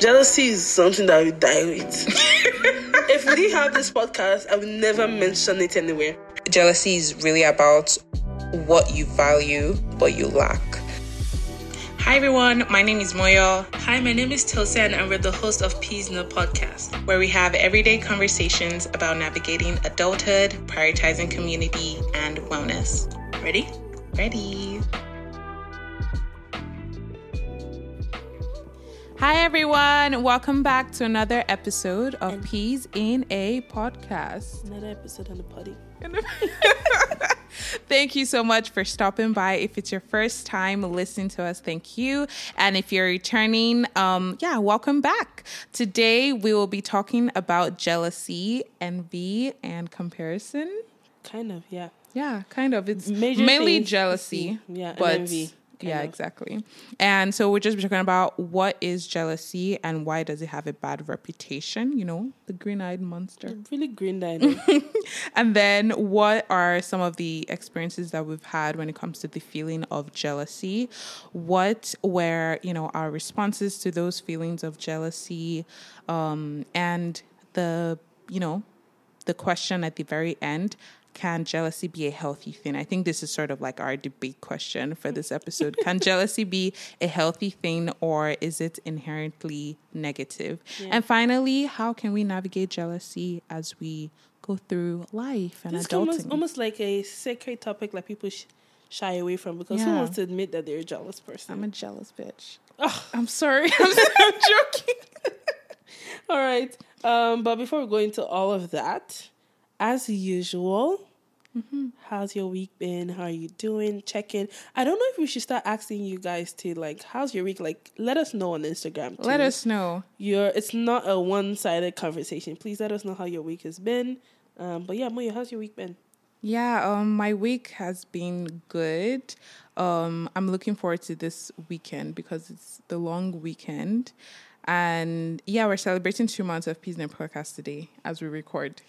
Jealousy is something that we die with. if we didn't have this podcast, I would never mention it anywhere. Jealousy is really about what you value but you lack. Hi everyone, my name is Moyo. Hi, my name is Tosa and we're the host of Peas in a Podcast, where we have everyday conversations about navigating adulthood, prioritizing community, and wellness. Ready? Ready. Hi, everyone. Welcome back to another episode of Peas in a Podcast. Another episode on the potty. Thank you so much for stopping by. If it's your first time listening to us, thank you. And if you're returning, um, yeah, welcome back. Today we will be talking about jealousy, envy, and comparison. Kind of, yeah. Yeah, kind of. It's Major mainly jealousy. yeah, but envy, yeah, of. exactly. And so we're just talking about what is jealousy and why does it have a bad reputation? You know, the green-eyed monster. Really green-eyed. And then what are some of the experiences that we've had when it comes to the feeling of jealousy? What were, you know, our responses to those feelings of jealousy? Um, and the, you know, the question at the very end can jealousy be a healthy thing? I think this is sort of like our debate question for this episode. Can jealousy be a healthy thing or is it inherently negative? And finally, how can we navigate jealousy as we go through life and This adulting? almost, almost like a sacred topic that people sh- shy away from because who wants to admit that they're a jealous person? I'm a jealous bitch. Ugh. I'm sorry. I'm, I'm joking. All right. Um, but before we go into all of that, as usual, Mm-hmm. how's your week been? How are you doing? Check in. I don't know if we should start asking you guys to like, how's your week? Like, let us know on Instagram. Too. Let us know. Your it's not a one sided conversation. Please let us know how your week has been. Um, but yeah, Moyo, how's your week been? Yeah, um, my week has been good. Um, I'm looking forward to this weekend because it's the long weekend. And yeah, we're celebrating two months of Peas in a Podcast today as we record.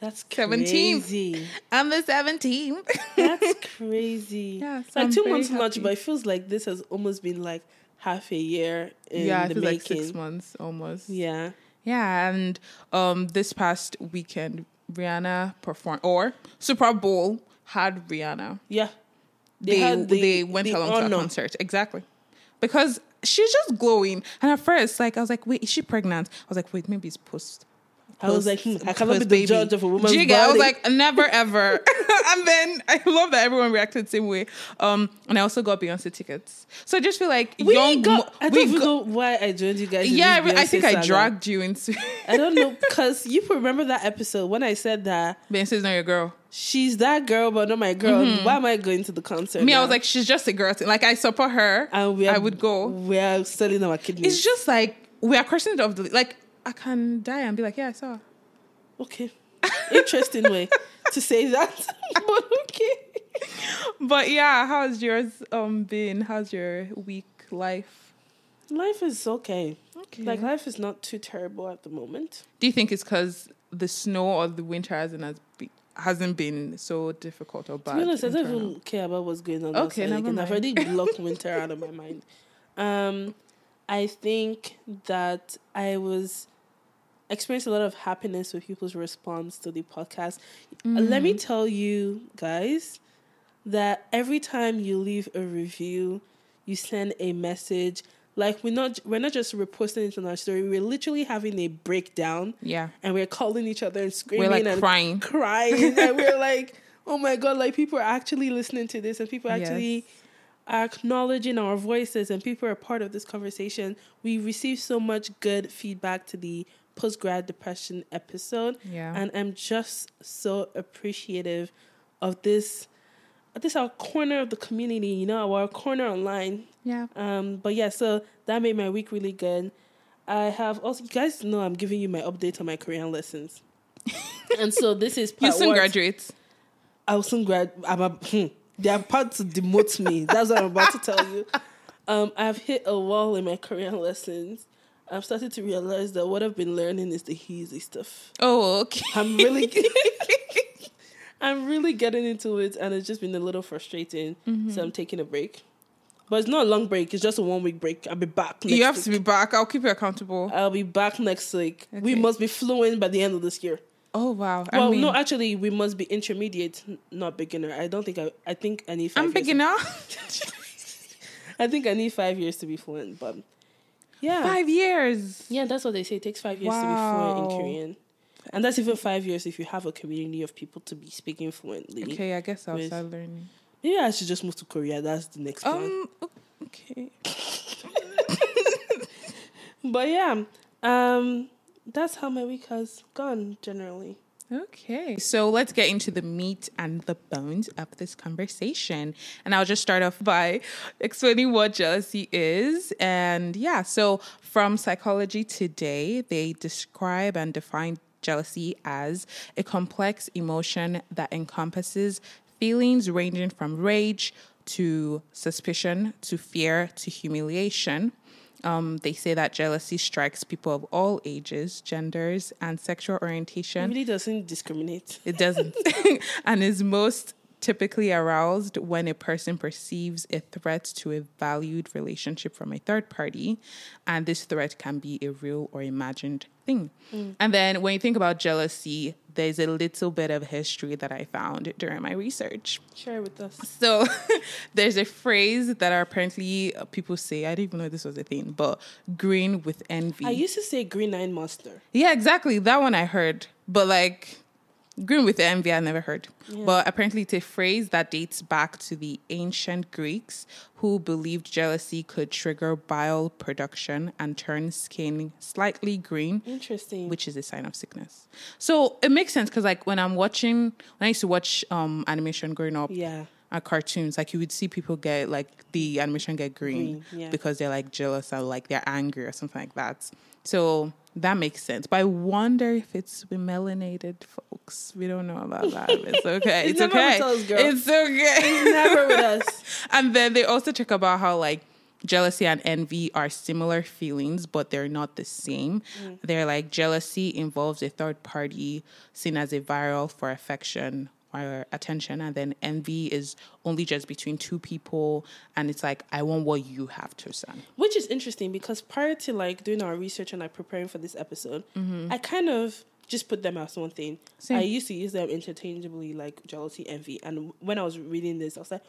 That's 17th. I'm the 17th. That's crazy. Yeah, so like I'm two very months much, happy. but it feels like this has almost been like half a year in yeah, the it feels like six months almost. Yeah. Yeah, and um, this past weekend, Rihanna performed, or Super Bowl had Rihanna. Yeah. They had they, the- went the along to a concert exactly because she's just glowing. And at first, like I was like, wait, is she pregnant? I was like, wait, maybe it's post. I was like, hmm, I cannot be the post-baby. judge of a woman's get- I was like, never ever. and then I love that everyone reacted the same way. Um, and I also got Beyonce tickets. So I just feel like we young. got, I don't even got- know why I joined you guys. yeah, I Beyonce think I dragged you into. I don't know because you remember that episode when I said that Beyonce's not your girl. she's that girl, but not my girl. Why am I going to the concert? Mm-hmm. Me, I was like, she's just a girl. Like I support her. and we are, I would go. We are selling our kidneys. It's just like we are crossing it off the like. I can die and be like, yeah, I saw. okay. Interesting way to say that, but okay. But yeah, how's yours um been? How's your week life? Life is okay. Okay. Like life is not too terrible at the moment. Do you think it's because the snow or the winter hasn't has be, hasn't been so difficult or bad? To be honest, I don't internal? even care about what's going on. Okay, never again. I've mind. already blocked winter out of my mind. Um, I think that I was experienced a lot of happiness with people's response to the podcast. Uh, Let Mm. me tell you guys that every time you leave a review, you send a message. Like we're not we're not just reposting it on our story. We're literally having a breakdown Yeah, and we're calling each other and screaming we're like and crying. crying and we're like oh my god like people are actually listening to this and people Yes. actually are acknowledging our voices and people are part of this conversation we receive so much good feedback to the post grad depression episode Yeah. and i'm just so appreciative of this this our corner of the community you know our corner online Yeah. um, but yeah, so that made my week really good. I have also, you guys know I'm giving you my update on my Korean lessons. and so this is You part soon what- graduate. I'll soon grad. I'm a, hmm, they are about to demote me. That's what I'm about to tell you. Um, I've hit a wall in my Korean lessons. I'm started to realize that what I've been learning is the easy stuff. Oh, okay. I'm really, I'm really getting into it, and it's just been a little frustrating. Mm-hmm. So I'm taking a break. But it's not a long break. It's just a one week break. I'll be back. Next you have week. to be back. I'll keep you accountable. I'll be back next week. We must be fluent by the end of this year. oh wow. I Well, mean, no, actually, we must be intermediate, not beginner. I don't think I. I think I need 5 I'm beginner. I think I need five years to be fluent, but yeah, Five years. yeah, that's what they say. It takes five years to be fluent in Korean, and that's even five years if you have a community of people to be speaking fluently. Okay, I guess I'll With- start learning. Maybe I should just move to Korea. That's the next plan. Um. o- Okay. But yeah, um, that's how my week has gone generally. Okay, so let's get into the meat and the bones of this conversation. And I'll just start off by explaining what jealousy is. And yeah, so from Psychology Today, they describe and define jealousy as a complex emotion that encompasses feelings ranging from rage to suspicion to fear to humiliation. Um, they say that jealousy strikes people of all ages, genders, and sexual orientation. It really doesn't discriminate. It doesn't. and is most typically aroused when a person perceives a threat to a valued relationship from a third party. And this threat can be a real or imagined thing. Mm. And then when you think about jealousy, there's a little bit of history that I found during my research. Share with us. So there's a phrase that apparently people say, I didn't even know this was a thing, but green with envy. I used to say green eye monster. Yeah, exactly. That one I heard. But like green with envy, I never heard. But apparently it's a phrase that dates back to the ancient Greeks who believed jealousy could trigger bile production and turn skin slightly green. Interesting. Which is a sign of sickness. So it makes sense because, like, when I'm watching, when I used to watch um, animation growing up, yeah. uh, cartoons, like you would see people get like the animation get green, Green, yeah. because they're like jealous or like they're angry or something like that. So that makes sense. But I wonder if it's with melanated folks. We don't know about that. It's okay. It's it's okay. with us, girl. It's okay. Never with us. and then they also talk about how like jealousy and envy are similar feelings, but they're not the same. Mm. They're like jealousy involves a third party seen as a viral for affection or attention, and then envy is only just between two people, and it's like I want what you have to son. Which is interesting because prior to like doing our research and like preparing for this episode, mm-hmm. I kind of just put them as one thing. Same. I used to use them interchangeably, like jealousy, envy. And when I was reading this, I was like,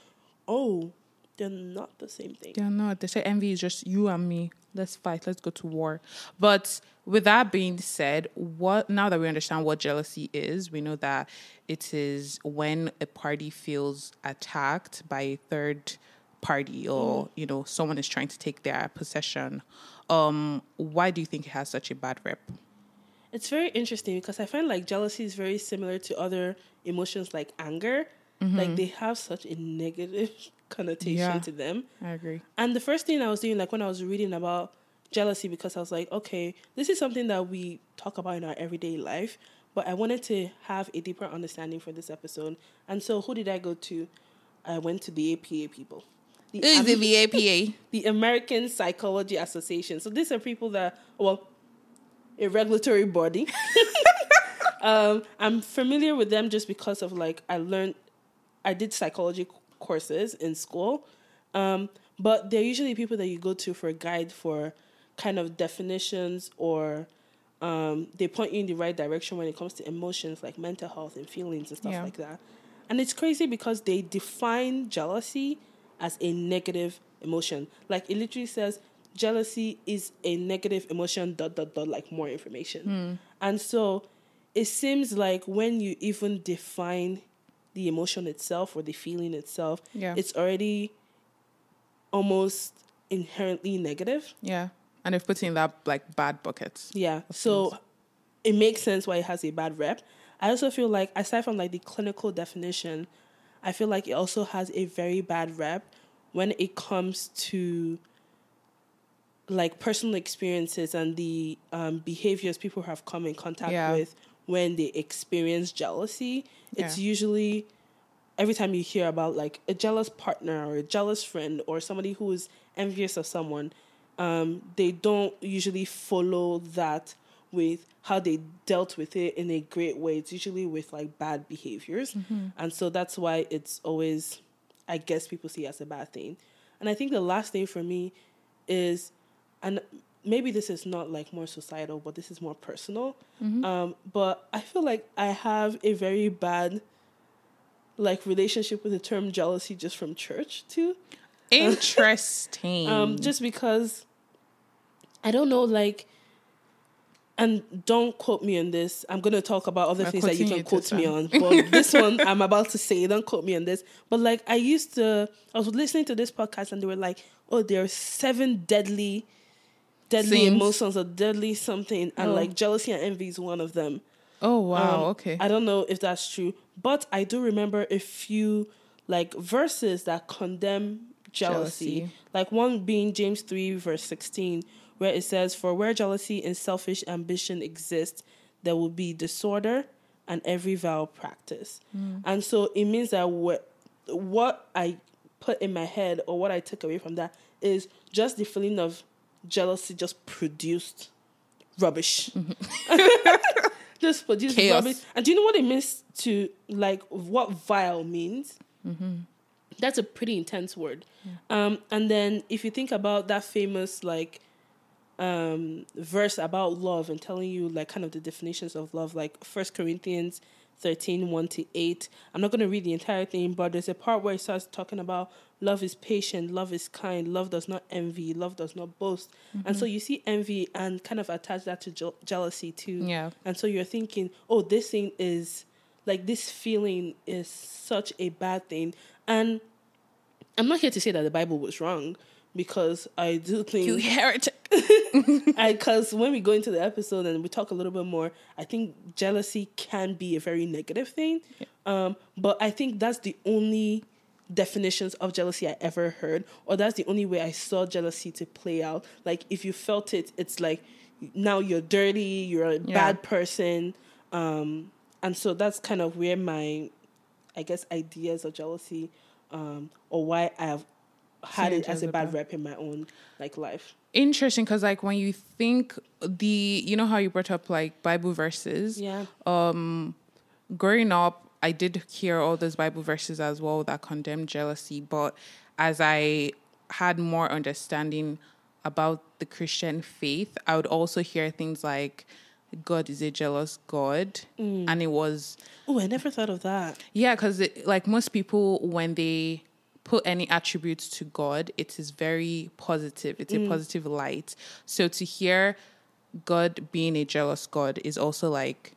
oh, they're not the same thing. They're not. they say envy is just you and me. Let's fight. Let's go to war. But with that being said, what now that we understand what jealousy is, we know that it is when a party feels attacked by a third party or you know someone is trying to take their possession. Um, why do you think it has such a bad rep? It's very interesting because I find like jealousy is very similar to other emotions like anger. Like they have such a negative connotation Yeah. to them. I agree. And the first thing I was doing, like when I was reading about jealousy, because I was like, okay, this is something that we talk about in our everyday life, but I wanted to have a deeper understanding for this episode. And so, who did I go to? I went to the APA people. The, Who's the Am- VAPA? the American Psychology Association. So these are people that, well, a regulatory body. um, I'm familiar with them just because of like I learned, I did psychology c- courses in school, um, but they're usually people that you go to for a guide for kind of definitions or um, they point you in the right direction when it comes to emotions like mental health and feelings and stuff Yeah. like that. And it's crazy because they define jealousy as a negative emotion. Like it literally says jealousy is a negative emotion dot dot dot like more information. And so it seems like when you even define the emotion itself or the feeling itself, Yeah. it's already almost inherently negative. Yeah, and they've put in that like bad buckets. Yeah. So it makes sense why it has a bad rep. I also feel like aside from like the clinical definition, I feel like it also has a very bad rep when it comes to like personal experiences and the um, behaviors people have come in contact Yeah. with when they experience jealousy. It's Yeah. usually every time you hear about like a jealous partner or a jealous friend or somebody who is envious of someone, um, they don't usually follow that with how they dealt with it in a great way. It's usually with like bad behaviors. And so that's why it's always, I guess people see it as a bad thing. And I think the last thing for me is, and maybe this is not like more societal, but this is more personal. Um, but I feel like I have a very bad like relationship with the term jealousy just from church too. Interesting. Um, just because I don't know, like, and don't quote me on this. I'm gonna talk about other We're things that you can quote me on, but this one I'm about to say. Don't quote me on this. But like, I used to, I was listening to this podcast, and they were like, "Oh, there are seven deadly, deadly Sins. emotions or deadly something," and Oh. like jealousy and envy is one of them. oh wow. Um, okay. I don't know if that's true, but I do remember a few like verses that condemn jealousy. Jealousy. Like one being James 3 verse 16 where it says for where jealousy and selfish ambition exist there will be disorder and every vile practice. And so it means that what what I put in my head or what I took away from that is just the feeling of jealousy just produced rubbish. just produced Chaos. rubbish. And do you know what it means to like what vile means? That's a pretty intense word. Um, and then if you think about that famous like um verse about love and telling you like kind of the definitions of love, like First Corinthians 13, 1 to 8. I'm not gonna read the entire thing, but there's a part where it starts talking about love is patient, love is kind, love does not envy, love does not boast. And so mm-hmm. you see envy and kind of attach that to je- jealousy too. Yeah. And so you're thinking, oh, this thing is like this feeling is such a bad thing. And I'm not here to say that the Bible was wrong because I do think you heretic. because when we go into the episode and we talk a little bit more, I think jealousy can be a very negative thing. Um, but I think that's the only definitions of jealousy I ever heard, or that's the only way I saw jealousy to play out. Like if you felt it, it's like now you're dirty, you're a bad person, um, and so that's kind of where my, I guess, ideas of jealousy, um, or why I have had it as a bad rep in my own like life. Interesting because like when you think the you know how you brought up like Bible verses. Yeah. Um, growing up, I did hear all those Bible verses as well that condemned jealousy. But as I had more understanding about the Christian faith, I would also hear things like God is a jealous God. And it was, Oh, I never thought of that. yeah, because like most people, when they put any attributes to God, it is very positive. It's a positive light. So to hear God being a jealous God is also like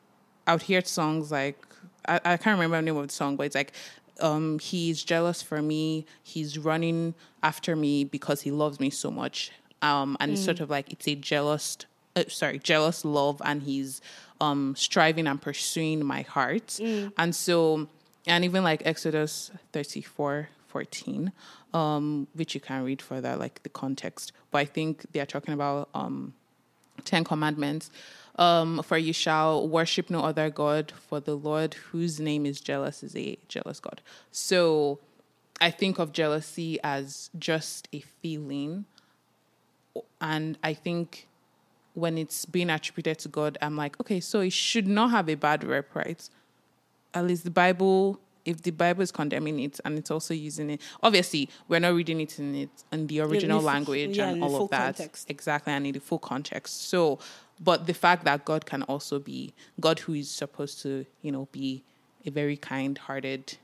I would hear songs like I, I can't remember the name of the song, but it's like um he's jealous for me, he's running after me because he loves me so much. Um and it's sort of like it's a jealous uh, sorry, jealous love and he's um striving and pursuing my heart. And so and even like Exodus 34 14 um which you can read further like the context but i think they are talking about um Ten Commandments. Um, for you shall worship no other God, for the Lord whose name is jealous is a jealous God. So I think of jealousy as just a feeling. And I think when it's being attributed to God, I'm like, okay, so it should not have a bad rep, right? At least the Bible, if the Bible is condemning it and it's also using it, obviously we're not reading it in it in the original full- language yeah, and all of that. context. Exactly, and in the full context. So, but the fact that God can also be God, who is supposed to, you know, be a very kind-hearted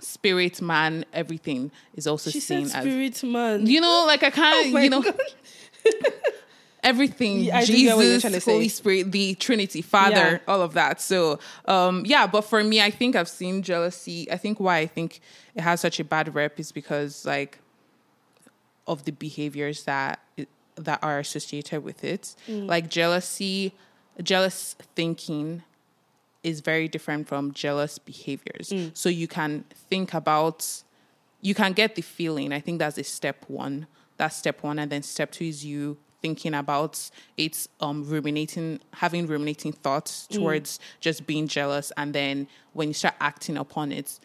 spirit man, everything is also She seen as spirit man. you know, like I oh can't, Oh you know. everything, Yeah, I do get what you're trying to Jesus. Holy Spirit, the Trinity, Father, Yeah. all of that. So, um, yeah, but for me, I think I've seen jealousy. I think why I think it has such a bad rep is because like of the behaviors that that are associated with it. Mm. Like jealousy, jealous thinking is very different from jealous behaviors. Mm. So you can think about you can get the feeling. I think that's a step one. That's step one. And then step two is you thinking about it's um ruminating having ruminating thoughts towards just being jealous. And then when you start acting upon it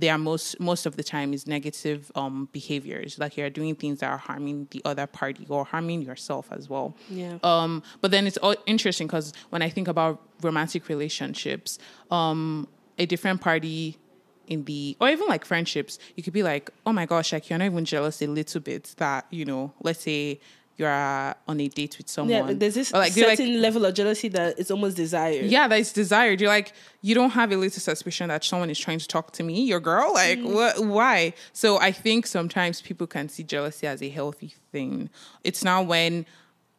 they are most most of the time is negative um behaviors. Like you're doing things that are harming the other party or harming yourself as well. Yeah. um but then it's all interesting because when i think about romantic relationships um a different party in the or even like friendships, you could be like, oh my gosh, like you're not even jealous a little bit that you know, let's say you're uh, on a date with someone. Yeah, but there's this Or, like, you're like- certain level of jealousy that it's almost desired. yeah, that's desired. You're like, you don't have a little suspicion that someone is trying to talk to me, your girl. Like, mm. what? Why? So I think sometimes people can see jealousy as a healthy thing. It's not when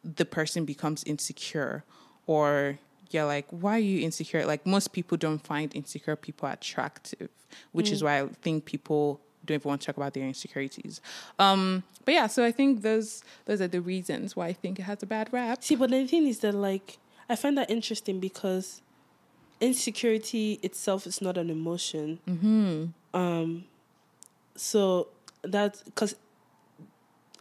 the person becomes insecure, or you're like, why are you insecure? Like most people don't find insecure people attractive, which is mm. why I think people don't even want to talk about their insecurities. Um, but yeah, so I think those those are the reasons why I think it has a bad rap. See, but the thing is that like I find that interesting because insecurity itself is not an emotion. Mm-hmm. Um, so that because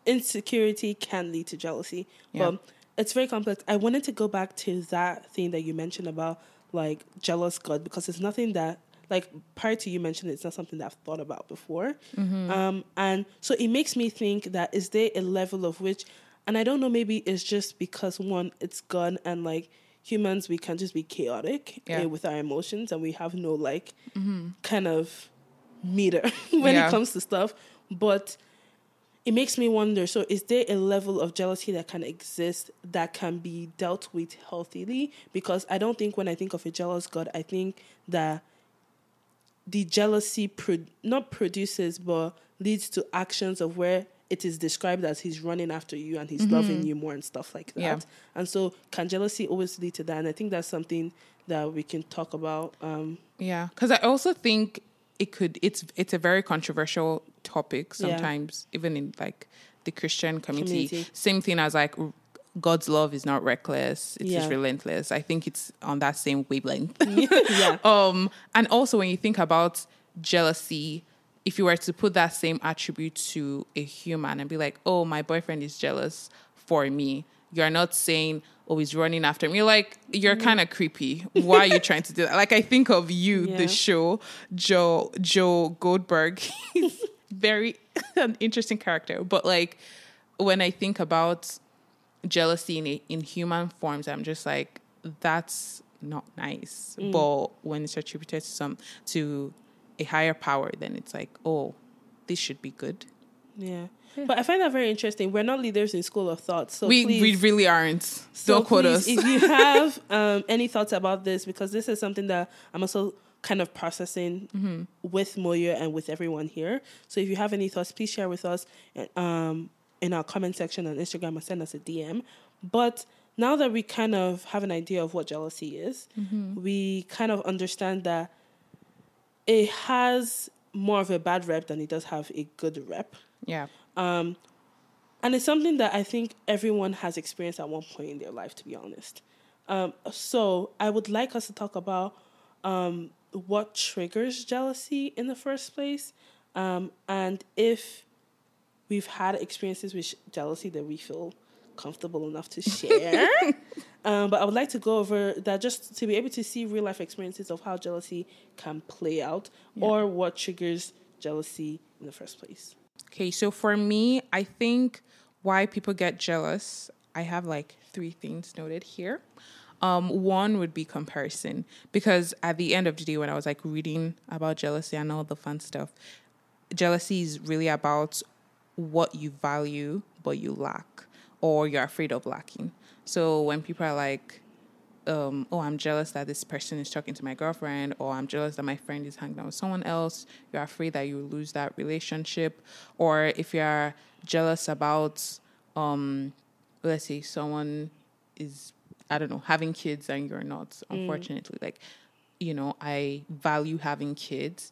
insecurity can lead to jealousy, Yeah. but it's very complex. I wanted to go back to that thing that you mentioned about like jealous God because it's nothing that like prior to you mentioned it's not something that I've thought about before. Um, and so it makes me think that is there a level of which, and I don't know, maybe it's just because one, it's gone and like humans, we can just be chaotic Yeah. uh, with our emotions and we have no like kind of meter when Yeah. it comes to stuff. But it makes me wonder so is there a level of jealousy that can exist that can be dealt with healthily because i don't think when i think of a jealous god i think that the jealousy pro- not produces but leads to actions of where it is described as he's running after you and he's loving you more and stuff like that Yeah. and so can jealousy always lead to that and i think that's something that we can talk about um Yeah, because I also think it could. It's it's a very controversial topic Yeah. sometimes, even in like the Christian community. Community. Same thing as like God's love is not reckless; it's Yeah. just relentless. I think it's on that same wavelength. yeah um, and also when you think about jealousy, if you were to put that same attribute to a human and be like, "Oh, my boyfriend is jealous for me," you're not saying, "Oh, he's running after me." You're like, "You're kind of creepy. Why are you trying to do that?" Like I think of you, Yeah. the show, Joe Joe Goldberg. He's very an interesting character, but like when I think about jealousy in in human forms, I'm just like, that's not nice. Mm. But when it's attributed to some to a higher power, then it's like, oh, this should be good. yeah but i find that very interesting we're not leaders in school of thought so we please, we really aren't. So Don't quote please, us. if you have um, any thoughts about this, because this is something that I'm also kind of processing Mm-hmm. with Moyo and with everyone here. So if you have any thoughts, please share with us um, in our comment section on Instagram or send us a DM. But now that we kind of have an idea of what jealousy is, Mm-hmm. we kind of understand that it has more of a bad rep than it does have a good rep. yeah. Um, and it's something that I think everyone has experienced at one point in their life, to be honest. Um, so I would like us to talk about um, what triggers jealousy in the first place, um, and if we've had experiences with jealousy that we feel comfortable enough to share. um, but I would like to go over that just to be able to see real life experiences of how jealousy can play out or what triggers jealousy in the first place. Okay, so for me, I think why people get jealous, I have like three things noted here. Um, one would be comparison, because at the end of the day, when I was like reading about jealousy and all the fun stuff, jealousy is really about what you value but you lack, or you're afraid of lacking. So when people are like, um, oh, I'm jealous that this person is talking to my girlfriend, or I'm jealous that my friend is hanging out with someone else. You're afraid that you lose that relationship, or if you're jealous about, um, let's say someone is, I don't know, having kids and you're not. Unfortunately, like, you know, I value having kids,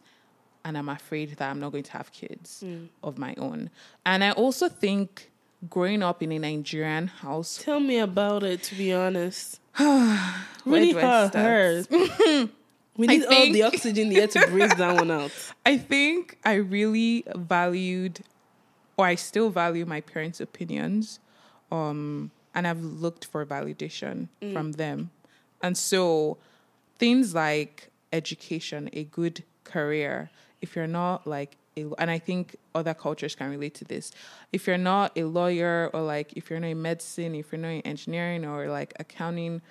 and I'm afraid that I'm not going to have kids of my own. And I also think growing up in a Nigerian house Tell me about it, to be honest. Where really do I start? hers. we need all the oxygen air to breathe that one out. I think I really valued, or I still value my parents' opinions, um, and I've looked for validation from them. And so, things like education, a good career, if you're not like, a, and I think other cultures can relate to this. If you're not a lawyer, or like if you're not in medicine, if you're not in engineering, or like accounting,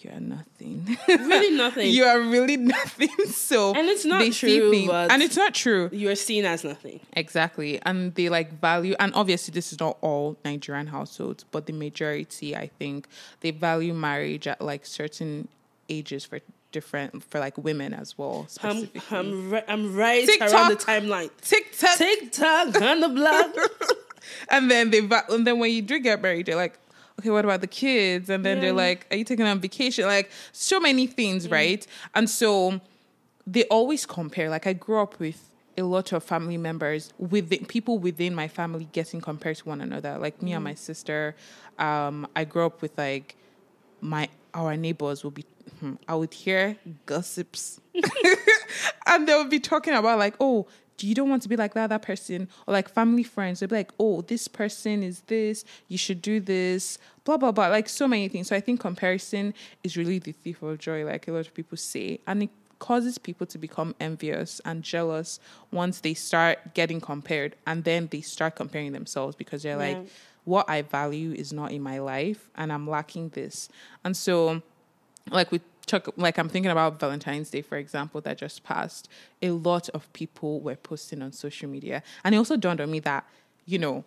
you are nothing. Really nothing. you are really nothing. So And it's not true, things- and it's not true. You're seen as nothing. Exactly. And they like value, and obviously, this is not all Nigerian households, but the majority, I think, they value marriage at like certain ages for different, for like women as well. I'm, I'm, I'm right TikTok. around the timeline. TikTok. TikTok on the block. and then they, and then when you do get married, they're like, okay, what about the kids? And then they're like, are you taking on vacation? Like, so many things, right? And so they always compare. Like, I grew up with a lot of family members within people within my family getting compared to one another. Like me and my sister, um, I grew up with like my our neighbors will be. Hmm, I would hear gossips, and they would be talking about like, oh. You don't want to be like that other person, or like family friends. They'd be like, "Oh, this person is this. You should do this." Blah blah blah. Like so many things. So I think comparison is really the thief of joy, like a lot of people say, and it causes people to become envious and jealous once they start getting compared and then they start comparing themselves because they're like what i value is not in my life and i'm lacking this and so like we talk like i'm thinking about valentine's day for example that just passed a lot of people were posting on social media and it also dawned on me that you know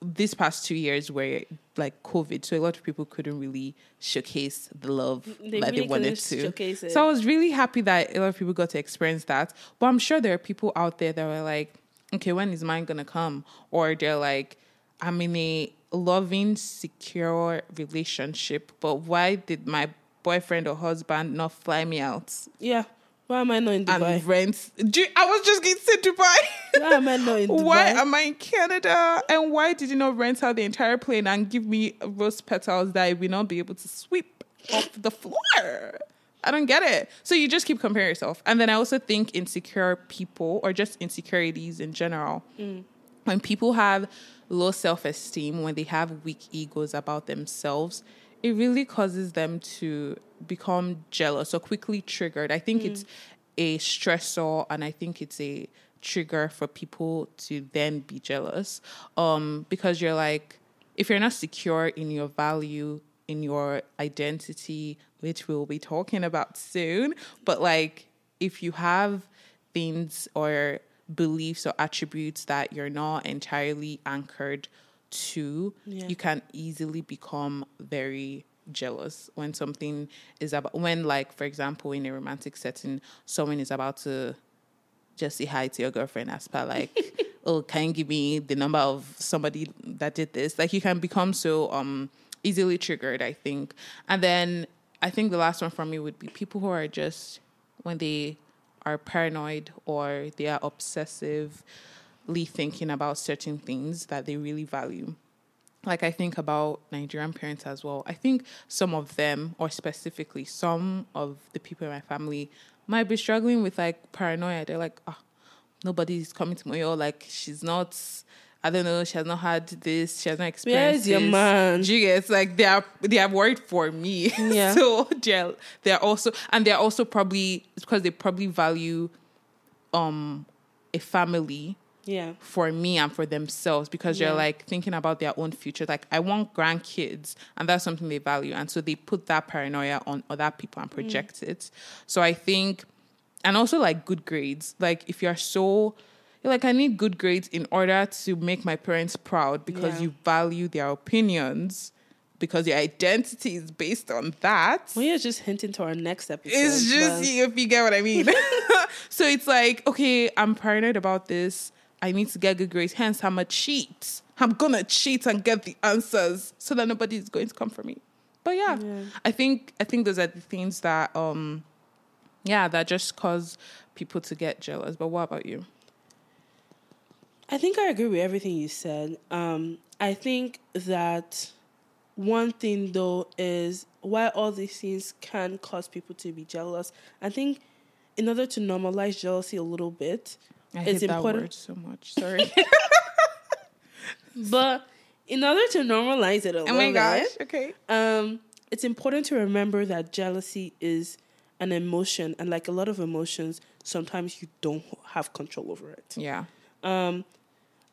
this past two years were like COVID, so a lot of people couldn't really showcase the love They that really they wanted to. showcase. So I was really happy that a lot of people got to experience that. But I'm sure there are people out there that were like, okay, when is mine gonna come? Or they're like, I'm in a loving, secure relationship, but why did my boyfriend or husband not fly me out yeah. Why am I not in Dubai? and rent? You- I was just going to say Dubai. Why am I not in Dubai? Why am I in Canada? And why did you not rent out the entire plane and give me rose petals that I will not be able to sweep off the floor? I don't get it. So you just keep comparing yourself. And then I also think insecure people or just insecurities in general. Mm. When people have low self esteem, when they have weak egos about themselves, it really causes them to become jealous or quickly triggered. I think it's a stressor and I think it's a trigger for people to then be jealous. Um, because you're like, if you're not secure in your value, in your identity, which we'll be talking about soon, but like if you have things or beliefs or attributes that you're not entirely anchored to, Yeah. you can easily become very jealous when something is about when like for example in a romantic setting someone is about to just say hi to your girlfriend as per like oh can you give me the number of somebody that did this like you can become so um easily triggered i think and then i think the last one for me would be people who are just when they are paranoid or they are obsessively thinking about certain things that they really value like I think about Nigerian parents as well. I think some of them, or specifically some of the people in my family, might be struggling with like paranoia. They're like, ah, nobody's coming to my Like she's not. I don't know. She has not had this. She has not experienced. Where's your this. man? Do you get like they are they are worried for me. Yeah. so they're they're also and they're also probably it's because they probably value um a family yeah. for me and for themselves because they're like thinking about their own future. Like, I want grandkids, and that's something they value. And so they put that paranoia on other people and mm. project it. So I think, and also like good grades. Like, if you're so, you're like, I need good grades in order to make my parents proud because Yeah. you value their opinions. Because your identity is based on that. Well, you're just hinting to our next episode. It's just but- if you get what I mean. so it's like, okay, I'm paranoid about this. I need to get good grades. Hence, I'm a cheat. I'm gonna cheat and get the answers so that nobody is going to come for me. But yeah, Yeah. I think I think those are the things that um yeah, that just cause people to get jealous. But what about you? I think I agree with everything you said. Um, I think that one thing though is why all these things can cause people to be jealous. I think in order to normalize jealousy a little bit, I that important. so much. Sorry. But in order to normalize it a oh little my gosh. bit, Okay. um, it's important to remember that jealousy is an emotion, and like a lot of emotions, sometimes you don't have control over it. Yeah. um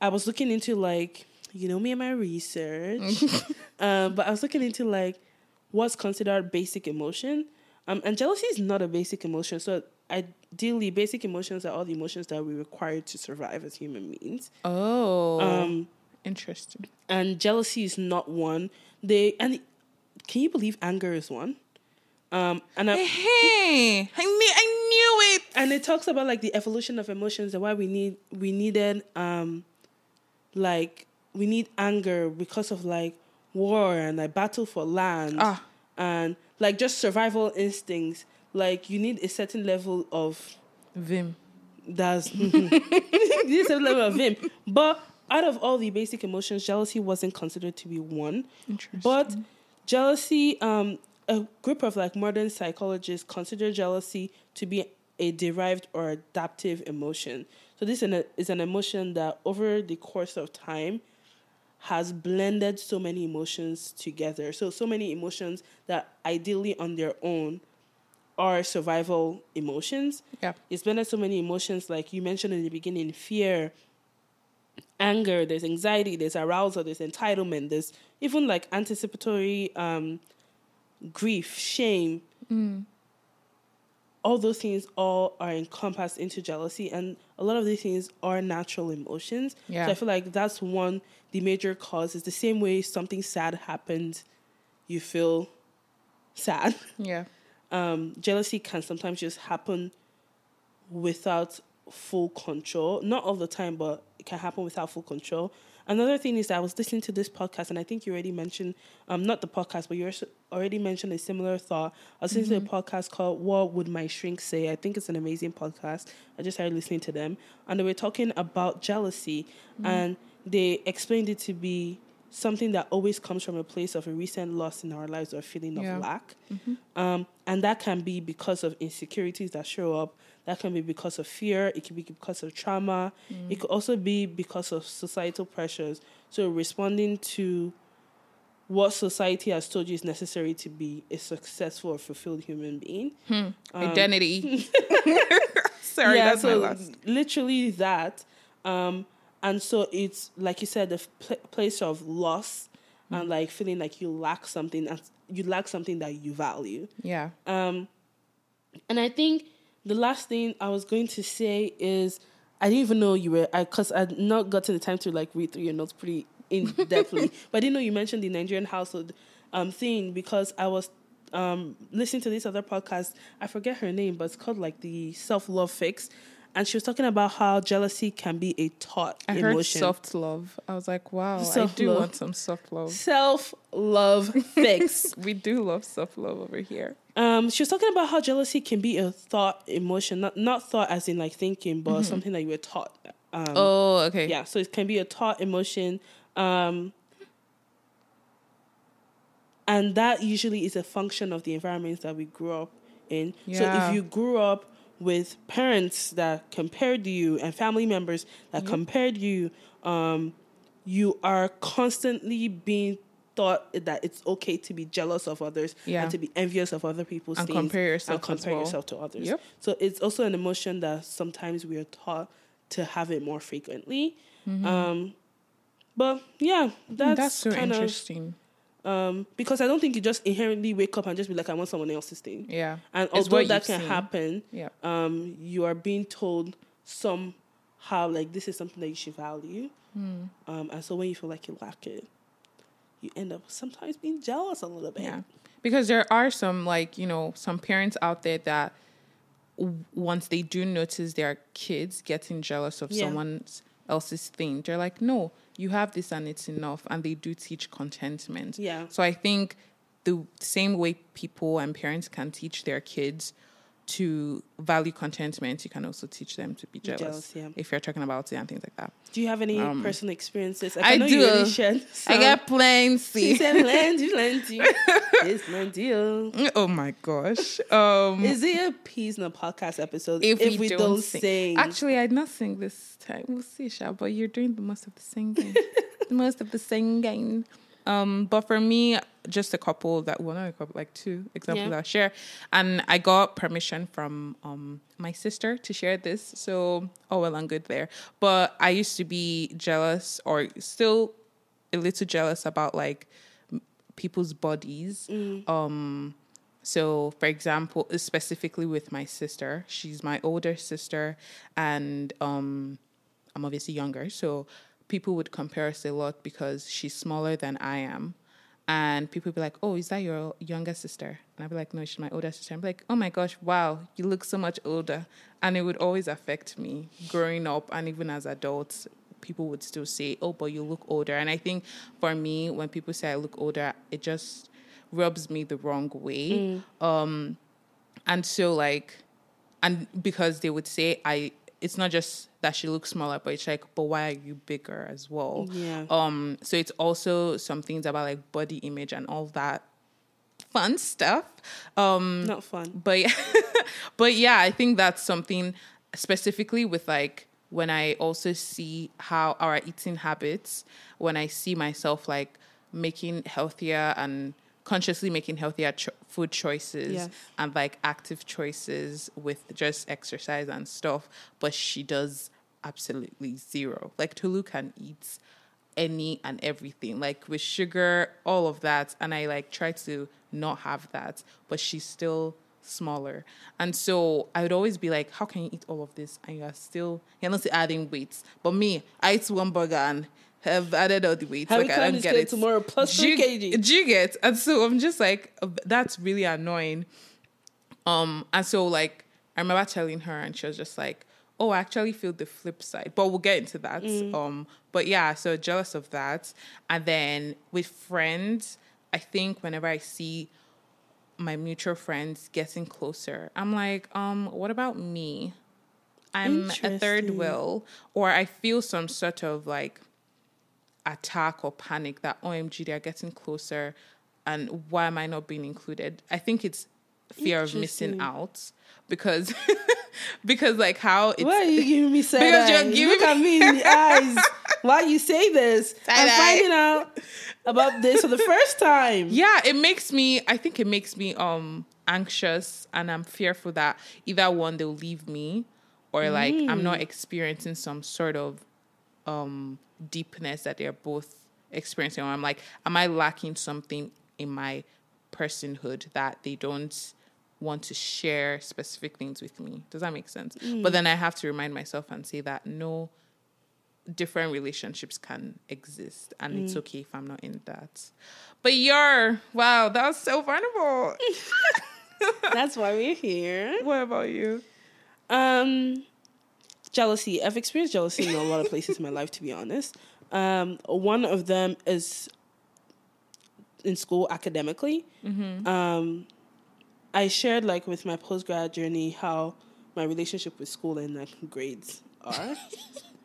I was looking into like you know me and my research. um but I was looking into like what's considered basic emotion. Um, and jealousy is not a basic emotion. So ideally, basic emotions are all the emotions that we require to survive as human beings. Oh, Um, interesting. and jealousy is not one. They and can you believe anger is one? Um, and I, Hey, I knew, I knew it. and it talks about like the evolution of emotions and why we need we needed um like we need anger because of like war and like battle for land Ah. and like just survival instincts like you need a certain level of Vim. that's you need a certain level of vim but out of all the basic emotions jealousy wasn't considered to be one Interesting. but jealousy, um, a group of like modern psychologists consider jealousy to be a derived or adaptive emotion. So this is an, is an emotion that over the course of time has blended so many emotions together. So so many emotions that ideally on their own are survival emotions. Yeah. It's blended so many emotions like you mentioned in the beginning, fear, anger, there's anxiety, there's arousal, there's entitlement, there's even like anticipatory um, grief, shame. All those things all are encompassed into jealousy, and a lot of these things are natural emotions. Yeah. So I feel like that's one the major cause. Is the same way something sad happens, you feel sad. Yeah. um, jealousy can sometimes just happen without full control. Not all the time, but it can happen without full control. Another thing is that I was listening to this podcast, and I think you already mentioned, um, not the podcast, but you already mentioned a similar thought. I was listening to a podcast called "What Would My Shrink Say." I think it's an amazing podcast. I just started listening to them, and they were talking about jealousy, and they explained it to be something that always comes from a place of a recent loss in our lives or feeling of Yeah. lack. Um, and that can be because of insecurities that show up. That can be because of fear. It can be because of trauma. It could also be because of societal pressures. So responding to what society has told you is necessary to be a successful or fulfilled human being. Identity. Sorry, yeah, that's so my last. literally that. Um, and so it's like you said, the pl- place of loss Mm. and like feeling like you lack something, and you lack something that you value. Yeah. Um, and I think the last thing I was going to say is I didn't even know you were I because I'd not gotten the time to like read through your notes pretty in depthly, but I didn't know you mentioned the Nigerian household um thing because I was um listening to this other podcast. I forget her name, but it's called like the self love fix. And she was talking about how jealousy can be a taught I heard emotion. soft love. I was like, wow, I do Self-love. want some soft love. Self love fix. We do love soft love over here. Um, she was talking about how jealousy can be a thought emotion, not not thought as in like thinking, but something that you were taught. Um, Oh, okay. yeah, so it can be a taught emotion, um, and that usually is a function of the environments that we grew up in. So if you grew up with parents that compared you and family members that compared you, um, you are constantly being thought that it's okay to be jealous of others Yeah. and to be envious of other people's And things compare yourself and compare well. yourself to others. Yep. So it's also an emotion that sometimes we are taught to have it more frequently. Um, but yeah, that's, Mm-hmm. That's so interesting. Um, because I don't think you just inherently wake up and just be like, I want someone else's thing. yeah. And It's although that can seen. happen, Yeah. um, you are being told somehow like this is something that you should value. Hmm. Um, and so when you feel like you lack it, you end up sometimes being jealous a little bit. Yeah. Because there are some, like, you know, some parents out there that once they do notice their kids getting jealous of Yeah. someone else's thing, they're like, no, you have this and it's enough. And they do teach contentment. Yeah. So I think the same way people and parents can teach their kids to value contentment, you can also teach them to be jealous. jealous, yeah. If you're talking about it and things like that. Do you have any personal experiences? Like, Um, I know do. Already shared I some. got She plenty. said plenty, plenty. it's plenty. oh. oh my gosh. Um, Is it a peas in a podcast episode if, we, don't, sing. sing? Actually, I did not sing this time. We'll see, Sha, but you're doing the most of the singing. the most of the singing. Um, but for me, just a couple that well not a couple, like two examples Yeah. I'll share. And I got permission from um my sister to share this. So oh well and good there. But I used to be jealous or still a little jealous about like people's bodies. Um, so, for example, specifically with my sister, she's my older sister, and um, I'm obviously younger. So, people would compare us a lot because she's smaller than I am. And people would be like, Oh, is that your younger sister? And I'd be like, No, she's my older sister. I'm like, Oh my gosh, wow, you look so much older. And it would always affect me growing up and even as adults. People would still say, Oh, but you look older. And I think for me, when people say I look older, it just rubs me the wrong way. Um, and so, like, and because they would say I, it's not just that she looks smaller, but it's like, but why are you bigger as well? Yeah. Um, so it's also some things about like body image and all that fun stuff. Um, Not fun. but yeah, but yeah, I think that's something specifically with like when I also see how our eating habits, when I see myself like making healthier and consciously making healthier cho- food choices Yes. and like active choices with just exercise and stuff, but she does absolutely zero. Like Tulu can eat any and everything, like with sugar, all of that. And I like try to not have that, but she's still smaller. And so I would always be like, how can you eat all of this and you're still, you're not adding weight? But me, I eat one burger and have added all the weight. Have like I don't get it. tomorrow plus three kg? Do you get? And so I'm just like, that's really annoying. Um, and so like I remember telling her, and she was just like, "Oh, I actually feel the flip side." But we'll get into that. Um, but yeah, so jealous of that. And then with friends, I think whenever I see my mutual friends getting closer, I'm like, um, what about me? I'm a third wheel, or I feel some sort of like attack or panic that OMG they're getting closer and why am I not being included? I think it's fear of missing out because because like how it's Why are you giving me side Because you're giving Look at me in the eyes. Why you say this? I'm Side-eye. finding out about this for the first time. yeah it makes me i think it makes me um anxious and i'm fearful that either one they'll leave me or like i'm not experiencing some sort of um deepness that they're both experiencing or i'm like am i lacking something in my personhood that they don't want to share specific things with me does that make sense but then i have to remind myself and say that no different relationships can exist and Mm. it's okay if I'm not in that. But you're wow, that was so vulnerable. That's why we're here. what about you? Um, jealousy. I've experienced jealousy in a lot of places in my life, to be honest. Um, one of them is in school academically. Um, I shared like with my post grad journey how my relationship with school and like grades are.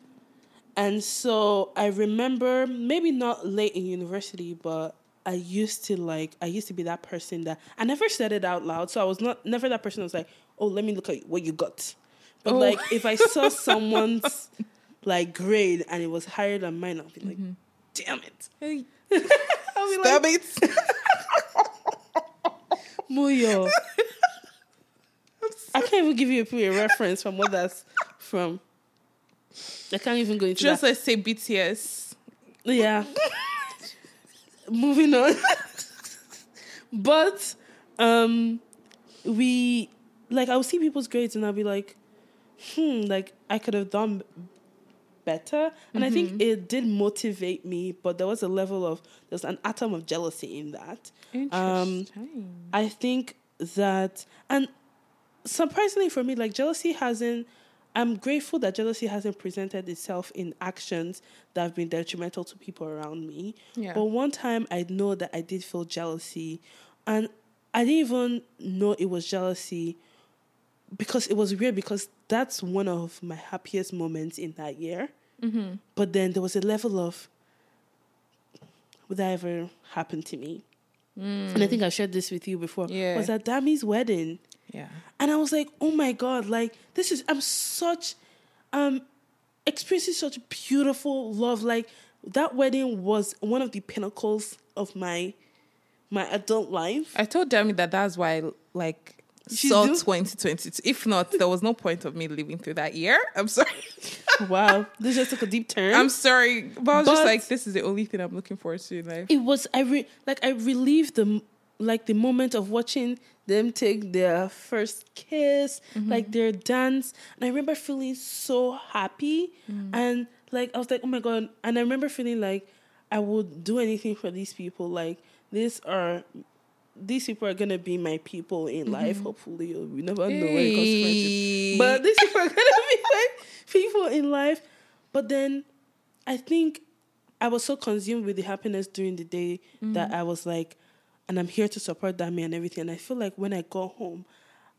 and so I remember maybe not late in university, but I used to like I used to be that person that I never said it out loud. So I was not never that person that was like, oh, let me look at what you got. But Oh. like if I saw someone's like grade and it was higher than mine, I'd be like, damn it. Hey, I'll stop like, it. Moyo. I can't even give you a, a reference from what that's from. I can't even go into it. Just that. let's say BTS. Yeah. Moving on. but um we like I'll see people's grades and I'll be like, hmm, like I could have done better. And I think it did motivate me, but there was a level of there's an atom of jealousy in that. Um, Interesting. I think that, and surprisingly for me, like jealousy hasn't. I'm grateful that jealousy hasn't presented itself in actions that have been detrimental to people around me. Yeah. But one time I know that I did feel jealousy, and I didn't even know it was jealousy because it was weird because that's one of my happiest moments in that year. Mm-hmm. But then there was a level of would that ever happen to me? And I think I shared this with you before. Mm. Yeah. Was at Dami's wedding. Yeah. And I was like, oh my God, like this is I'm such um experiencing such beautiful love. Like that wedding was one of the pinnacles of my my adult life. I told Demi that that's why like saw do- 2022. If not, there was no point of me living through that year. I'm sorry. Wow, this just took a deep turn. I'm sorry, but I was just like, this is the only thing I'm looking forward to in life. it was I re- like I relieved the like the moment of watching them take their first kiss, mm-hmm. like their dance, and I remember feeling so happy mm. and like I was like, oh my god! And I remember feeling like I would do anything for these people. Like these are. These people are gonna be my people in mm-hmm. life. Hopefully, we never know when it comes to friendship. But these people are gonna be my people in life. But then, I think I was so consumed with the happiness during the day mm-hmm. that I was like, and I'm here to support Dami and everything. And I feel like when I go home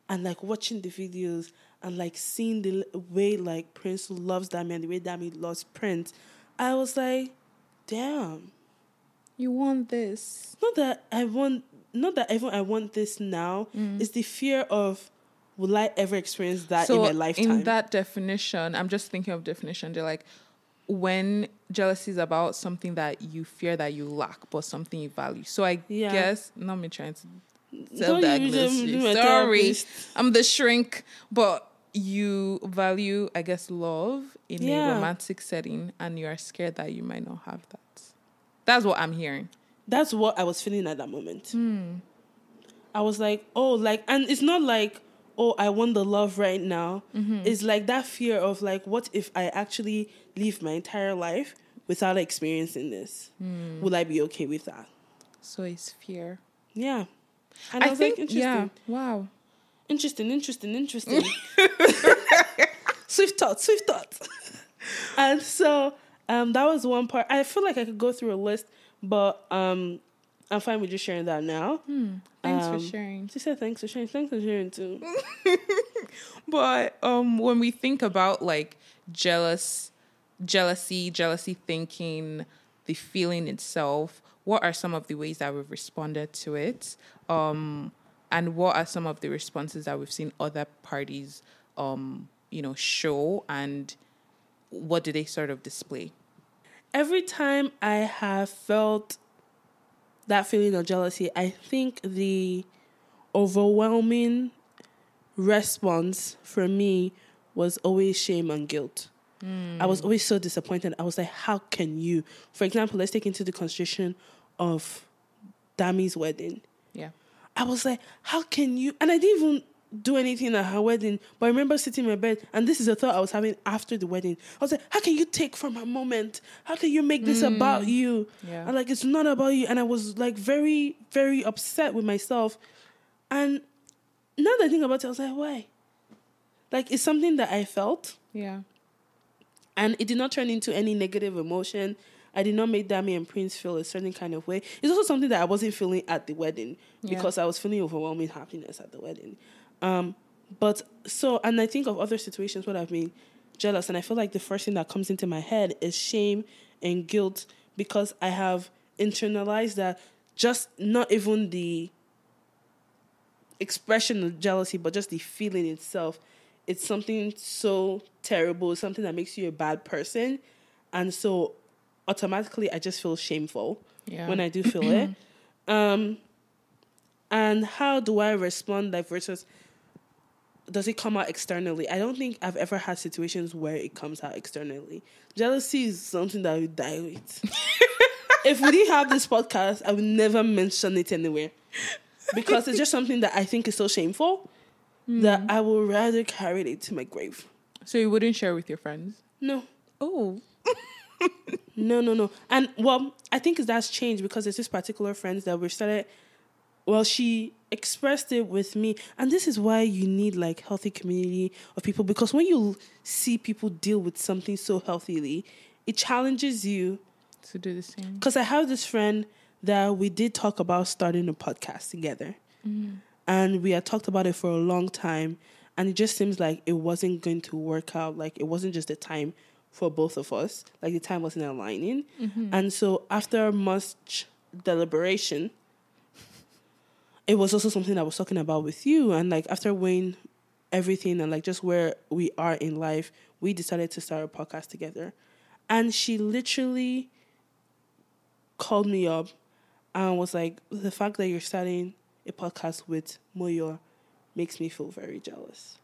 and like watching the videos and like seeing the way like Prince loves Dami and the way Dami loves Prince, I was like, damn. You want this? Not that I want, not that even I want this now. Mm. It's the fear of, will I ever experience that in my lifetime? in that definition, I'm just thinking of definition. They're like, when jealousy is about something that you fear that you lack, but something you value. So I Yeah. guess not me trying to Don't self-diagnose use them, you. do a Sorry. I'm the shrink, but you value, I guess, love in Yeah. a romantic setting, and you are scared that you might not have that. That's what I'm hearing. That's what I was feeling at that moment. Hmm. I was like, oh, like, and it's not like, oh, I want the love right now. Mm-hmm. It's like that fear of like, what if I actually live my entire life without experiencing this? Hmm. Will I be okay with that? So it's fear. Yeah. And I, I, was think, like, interesting, yeah, wow. interesting, interesting, interesting. swift thought, swift thought. and so um, that was one part. I feel like I could go through a list, but um, I'm fine with just sharing that now. Thanks Um, for sharing. She said thanks for sharing. Thanks for sharing too. But um, when we think about like jealous, jealousy, jealousy thinking, the feeling itself, what are some of the ways that we've responded to it? Um, and what are some of the responses that we've seen other parties, um, you know, show? And what do they sort of display? Every time I have felt that feeling of jealousy, I think the overwhelming response for me was always shame and guilt. I was always so disappointed. I was like, how can you? For example, let's take into the consideration of Dami's wedding. Yeah. I was like, how can you? And I didn't even do anything at her wedding, but I remember sitting in my bed, and this is a thought I was having after the wedding. I was like, how can you take from a moment? How can you make this mm. about you? Yeah. And like, it's not about you. And I was like, very, very upset with myself. And now that I think about it, I was like, why? Like, it's something that I felt Yeah. and it did not turn into any negative emotion. I did not make Dami and Prince feel a certain kind of way. It's also something that I wasn't feeling at the wedding Yeah. because I was feeling overwhelming happiness at the wedding. Um, but so, and I think of other situations where I've been jealous, and I feel like the first thing that comes into my head is shame and guilt because I have internalized that just not even the expression of jealousy, but just the feeling itself. It's something so terrible, something that makes you a bad person. And so automatically I just feel shameful Yeah. when I do feel it. Um and how do I respond like versus does it come out externally? I don't think I've ever had situations where it comes out externally. Jealousy is something that I would die with. if we didn't have this podcast, I would never mention it anywhere. Because it's just something that I think is so shameful that hmm. I would rather carry it to my grave. So you wouldn't share with your friends? No. Oh. No, no, no. And well, I think that's changed because there's this particular friend that we started. Well, she expressed it with me, and this is why you need like healthy community of people because when you see people deal with something so healthily, it challenges you. To do the same. Because I have this friend that we did talk about starting a podcast together, mm-hmm. and we had talked about it for a long time, and it just seems like it wasn't going to work out. Like it wasn't just the time for both of us. Like the time wasn't aligning, mm-hmm. and so after much deliberation, it was also something I was talking about with you, and like after weighing everything and like just where we are in life, we decided to start a podcast together, and she literally called me up and was like, the fact that you're starting a podcast with Moyo makes me feel very jealous.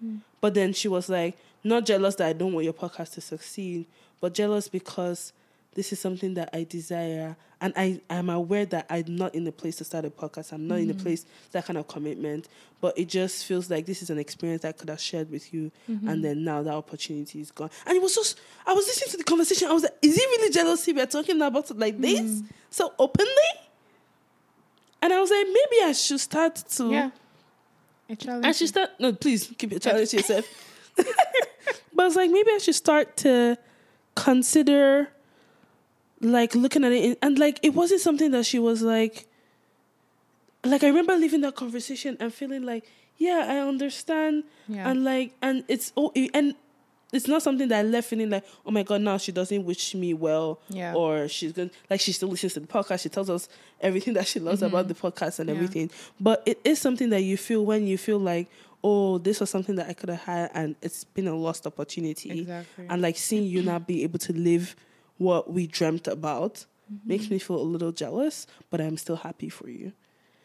Hmm. But then she was like, not jealous that I don't want your podcast to succeed, but jealous because this is something that I desire. And I am aware that I'm not in the place to start a podcast. I'm not in the mm-hmm. place that kind of commitment. But it just feels like this is an experience I could have shared with you. Mm-hmm. And then now that opportunity is gone. And it was just, I was listening to the conversation. I was like, is it really jealousy? We're talking about it like this? Mm. So openly? And I was like, maybe I should start to. Yeah. A challenge. I should start. No, please keep it challenge to yourself. but I was like, maybe I should start to consider, like, looking at it, and like, it wasn't something that she was like. Like I remember leaving that conversation and feeling like, yeah, I understand, Yeah. and like, and it's oh, and it's not something that I left feeling like, oh my god, now she doesn't wish me well, Yeah. or she's going like she still listens to the podcast. She tells us everything that she loves about the podcast and Mm-hmm. Yeah. everything. But it is something that you feel when you feel like, oh, this was something that I could have had, and it's been a lost opportunity. Exactly. And like seeing you not be able to live what we dreamt about Mm-hmm. makes me feel a little jealous. But I'm still happy for you.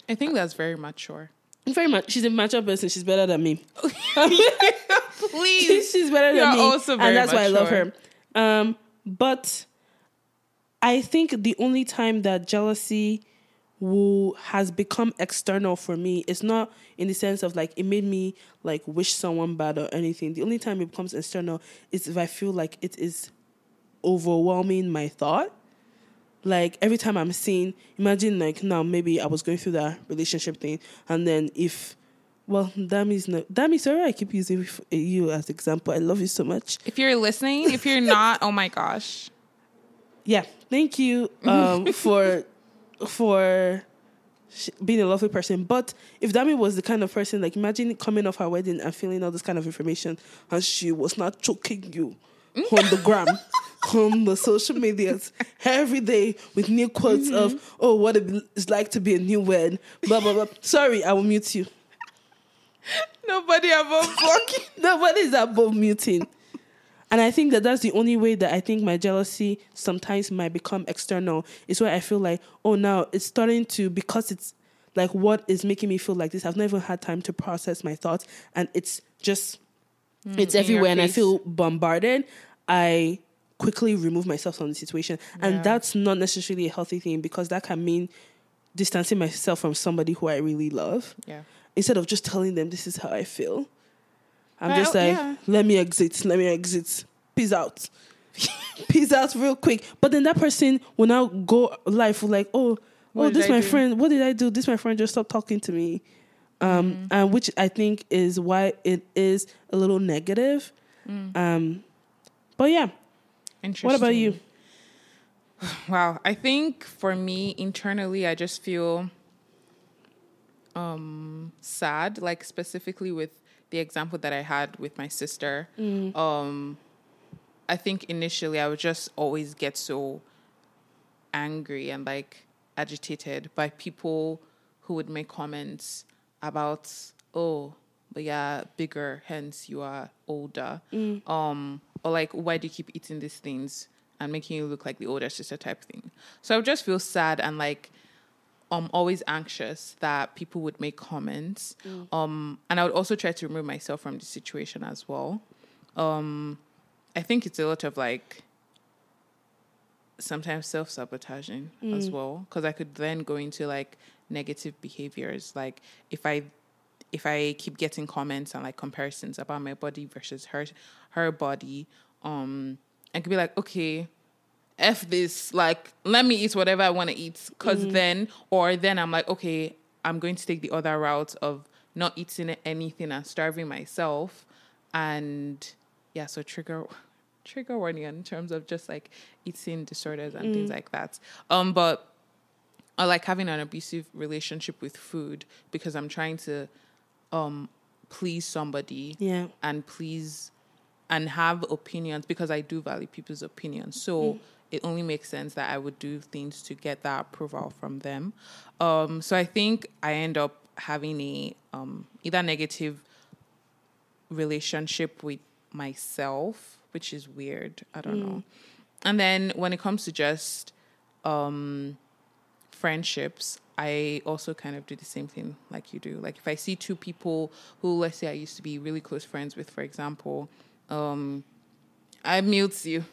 I think that's very mature. Very much. She's a mature person. She's better than me. Please. she's better than You're me, and that's why I love her. Um, but I think the only time that jealousy will has become external for me is not in the sense of like it made me like wish someone bad or anything. The only time it becomes external is if I feel like it is overwhelming my thought. Like every time I'm seeing, imagine like now maybe I was going through that relationship thing, and then if, well, Dami's not Dami. Sorry, I keep using you as example. I love you so much. If you're listening, if you're not, oh my gosh. Yeah, thank you um, for for being a lovely person. But if Dami was the kind of person, like imagine coming off her wedding and feeling all this kind of information, and she was not choking you on the gram, on the social medias every day with new quotes of mm-hmm. "Oh, what it's like to be a new wed." Blah blah blah. Sorry, I will mute you. Nobody above fucking. is above muting. And I think that that's the only way that I think my jealousy sometimes might become external. Is where I feel like, oh, now it's starting to, because it's like what is making me feel like this. I've never had time to process my thoughts. And it's just, it's everywhere. And I feel bombarded. I quickly remove myself from the situation. Yeah. And that's not necessarily a healthy thing because that can mean distancing myself from somebody who I really love Yeah. instead of just telling them this is how I feel. I'm just like, yeah. let me exit, let me exit, peace out, peace out real quick. But then that person will now go life like, oh, What oh, this my do? friend, what did I do? This my friend just stopped talking to me, um, Mm-hmm. and which I think is why it is a little negative. Mm. Um, but yeah, what about you? Wow. I think for me internally, I just feel um sad, like specifically with the example that I had with my sister. Um I think initially I would just always get so angry and like agitated by people who would make comments about, oh, but yeah, bigger, hence you are older. Um, or like, why do you keep eating these things and making you look like the older sister type thing? So I would just feel sad and like I'm always anxious that people would make comments. Um and I would also try to remove myself from the situation as well. Um I think it's a lot of like sometimes self sabotaging as well because I could then go into like negative behaviors. Like if I if I keep getting comments and like comparisons about my body versus her her body, um, I could be like, okay, f this, like let me eat whatever I want to eat, because then or then I'm like, okay, I'm going to take the other route of not eating anything and starving myself, and yeah, so trigger trigger warning in terms of just like eating disorders and things like that. Um, but or like having an abusive relationship with food because I'm trying to um please somebody Yeah. and please and have opinions because I do value people's opinions. So it only makes sense that I would do things to get that approval from them. Um so I think I end up having a um either negative relationship with myself, which is weird. I don't know. And then when it comes to just um friendships, I also kind of do the same thing like you do. Like if I see two people who, let's say, I used to be really close friends with, for example, um, I mute you.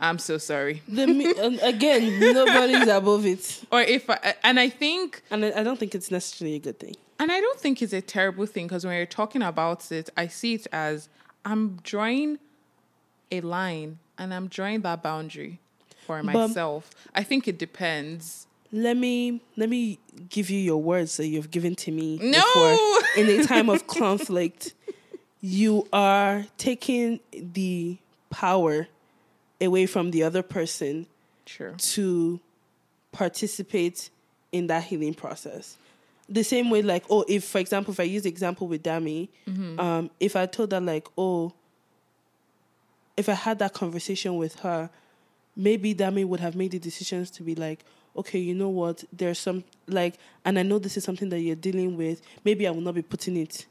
I'm so sorry. The, again, nobody's above it, Or if I, and I think and I don't think it's necessarily a good thing. And I don't think it's a terrible thing because when you're talking about it, I see it as I'm drawing a line and I'm drawing that boundary for But- myself. I think it depends. Let me let me give you your words that you've given to me No! before. In a time of conflict, you are taking the power away from the other person Sure. to participate in that healing process. The same way, like, oh, if for example, if I use the example with Dami, um, if I told her like, oh, if I had that conversation with her, maybe Dami would have made the decisions to be like, okay, you know what, there's some like, and I know this is something that you're dealing with. Maybe I will not be putting it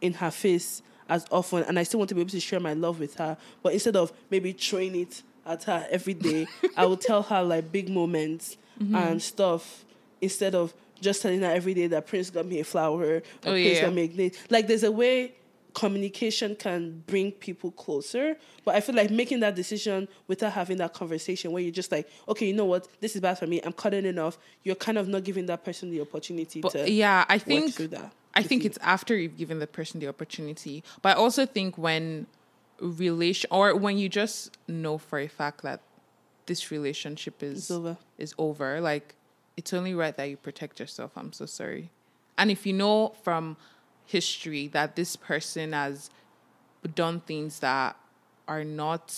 in her face as often, and I still want to be able to share my love with her. But instead of maybe throwing it at her every day, I will tell her like big moments mm-hmm. and stuff instead of just telling her every day that Prince got me a flower or Oh, Prince yeah. got me a. Like there's a way communication can bring people closer, but I feel like making that decision without having that conversation where you're just like, okay, you know what, this is bad for me. I'm cutting it off. You're kind of not giving that person the opportunity But to yeah, I think through that. I think you. it's after you've given the person the opportunity. But I also think when relation or when you just know for a fact that this relationship is It's over. is over, like it's only right that you protect yourself. I'm so sorry. And if you know from history that this person has done things that are not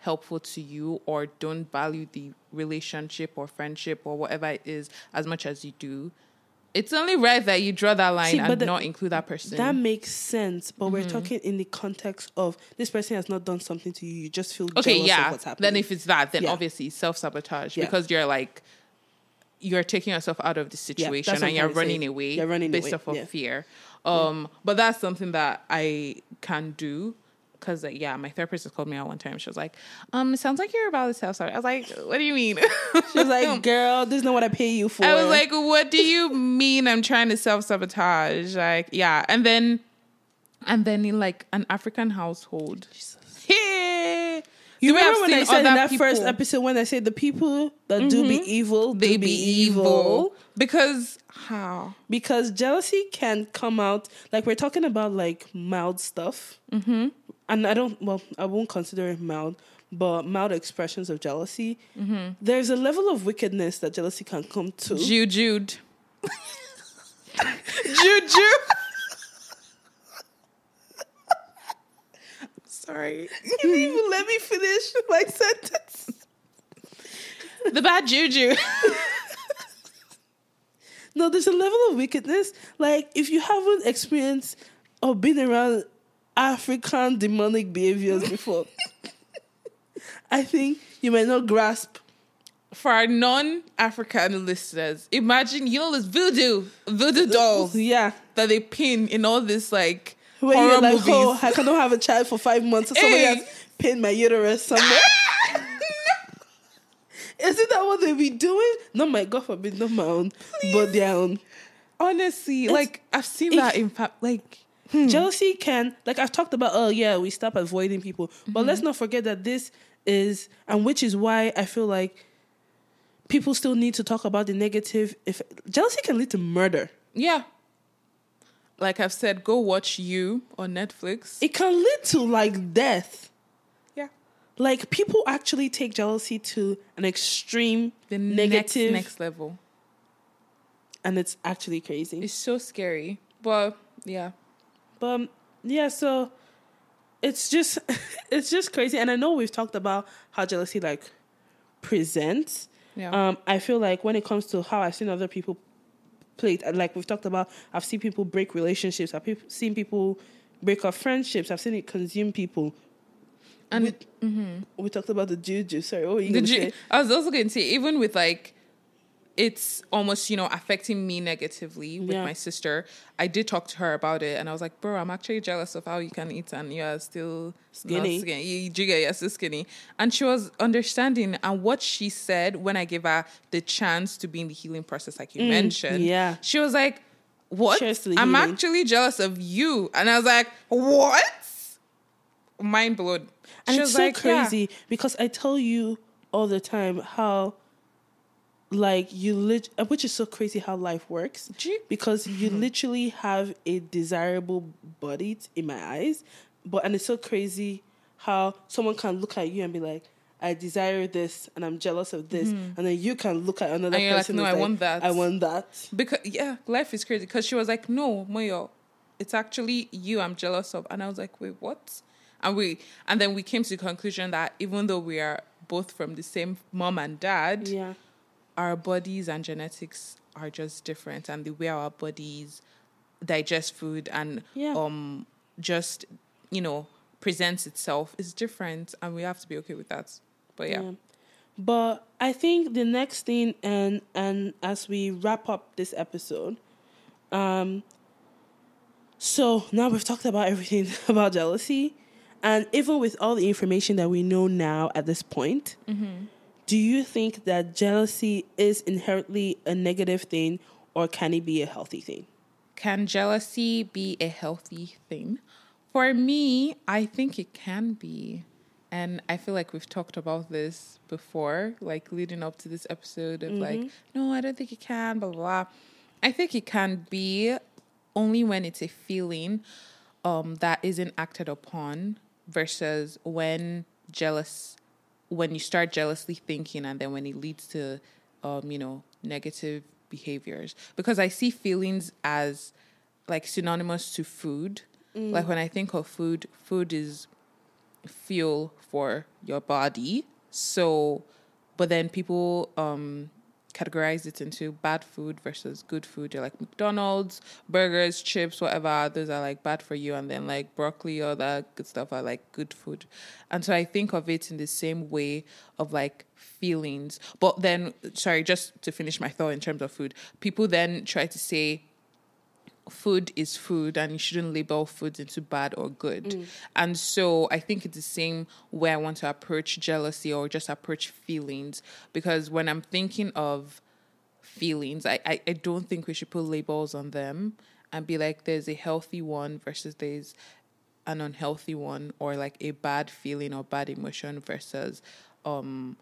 helpful to you or don't value the relationship or friendship or whatever it is as much as you do, it's only right that you draw that line See, and the- not include that person. That makes sense, but Mm-hmm. we're talking in the context of this person has not done something to you. You just feel okay, jealous yeah. of what's happening. Then if it's that, then Yeah. obviously self sabotage Yeah. because you're like you're taking yourself out of the situation what and you're say. running away You're running based away, off of yeah. fear. Um, but that's something that I can do. Cause like, yeah, my therapist has called me out one time. She was like, "Um, it sounds like you're about to self sabotage." I was like, "What do you mean?" she was like, "Girl, this is not what I pay you for." I was like, "What do you mean? I'm trying to self sabotage?" Like, yeah, and then, and then in like an African household, yeah. You have remember when I said in that first episode when I said the people that do be evil, do they be, be evil. evil because how? because jealousy can come out like we're talking about like mild stuff mm-hmm. and i don't well i won't consider it mild but mild expressions of jealousy Mm-hmm. there's a level of wickedness that jealousy can come to Jude, Jude. Sorry. you didn't even let me finish my sentence The bad juju. no there's a level of wickedness like if you haven't experienced or been around african demonic behaviors before i think you might not grasp For our non-African listeners, imagine you know this voodoo, voodoo dolls yeah that they pin in all this like When horror you're like, movies. oh, I cannot have a child for five months, so somebody Hey. has eh. pinned my uterus somewhere. Isn't that what they be doing? Not my God forbid, not my own, but their own. Honestly, like I've seen if- that in fact. Like hmm. Jealousy can, like I've talked about, oh yeah, we stop avoiding people. But let's mm-hmm. not forget that this is, and which is why I feel like people still need to talk about the negative. If jealousy can lead to murder, yeah, like I've said, go watch you on Netflix. it can lead to like death. yeah, Like people actually take jealousy to an extreme the negative, next next level. and it's actually crazy. It's so scary, but yeah. But um, yeah, so it's just it's just crazy, and I know we've talked about how jealousy like presents. Yeah. Um, I feel like when it comes to how I've seen other people play it, like we've talked about, I've seen people break relationships. I've peop- seen people break up friendships. I've seen it consume people. And mm-hmm. we talked about the juju. Sorry, what were you you? say? I was also going to say, even with like it's almost you know affecting me negatively with Yeah. my sister i did talk to her about it and i was like bro i'm actually jealous of how you can eat and you're still Skinny. skinny you, get you're still skinny and she was understanding and what she said when i gave her the chance to be in the healing process like you mentioned Mm, yeah. she was like what i'm healing. actually jealous of you and i was like what mind blown And she it's was so like yeah. crazy because I tell you all the time how, like, you lit, uh, which is so crazy how life works. Because you Mm-hmm. literally have a desirable body in my eyes, but and it's so crazy how someone can look at you and be like, "I desire this, and I'm jealous of this," and then you can look at another. And you're like, "No, I it's want that." I want that. because yeah, life is crazy. Because she was like, "No, Moyo, it's actually you I'm jealous of," and I was like, "Wait, what?" And we and then we came to the conclusion that even though we are both from the same mom and dad, Yeah. Our bodies and genetics are just different, and the way our bodies digest food and Yeah. um just you know presents itself is different, and we have to be okay with that. But yeah, Yeah. But I think the next thing, and and as we wrap up this episode, um, so now we've talked about everything about jealousy, and even with all the information that we know now at this point, do you think that jealousy is inherently a negative thing, or can it be a healthy thing? Can jealousy be a healthy thing? For me, I think it can be. And I feel like we've talked about this before, like leading up to this episode of like, no, I don't think it can, blah, blah, blah. I think it can be only when it's a feeling um, that isn't acted upon versus when jealous, when you start jealously thinking and then when it leads to, um, you know, negative behaviors. Because I see feelings as like synonymous to food. Like when I think of food, food is fuel for your body. So, but then people um categorize it into bad food versus good food. They're like McDonald's, burgers, chips, whatever. Those are like bad for you, and then like broccoli, all that good stuff are like good food. And so I think of it in the same way of like feelings. But then, sorry, just to finish my thought in terms of food, people then try to say food is food and you shouldn't label foods into bad or good. And so I think it's the same way I want to approach jealousy or just approach feelings because when I'm thinking of feelings, I, I, I don't think we should put labels on them and be like there's a healthy one versus there's an unhealthy one or like a bad feeling or bad emotion versus um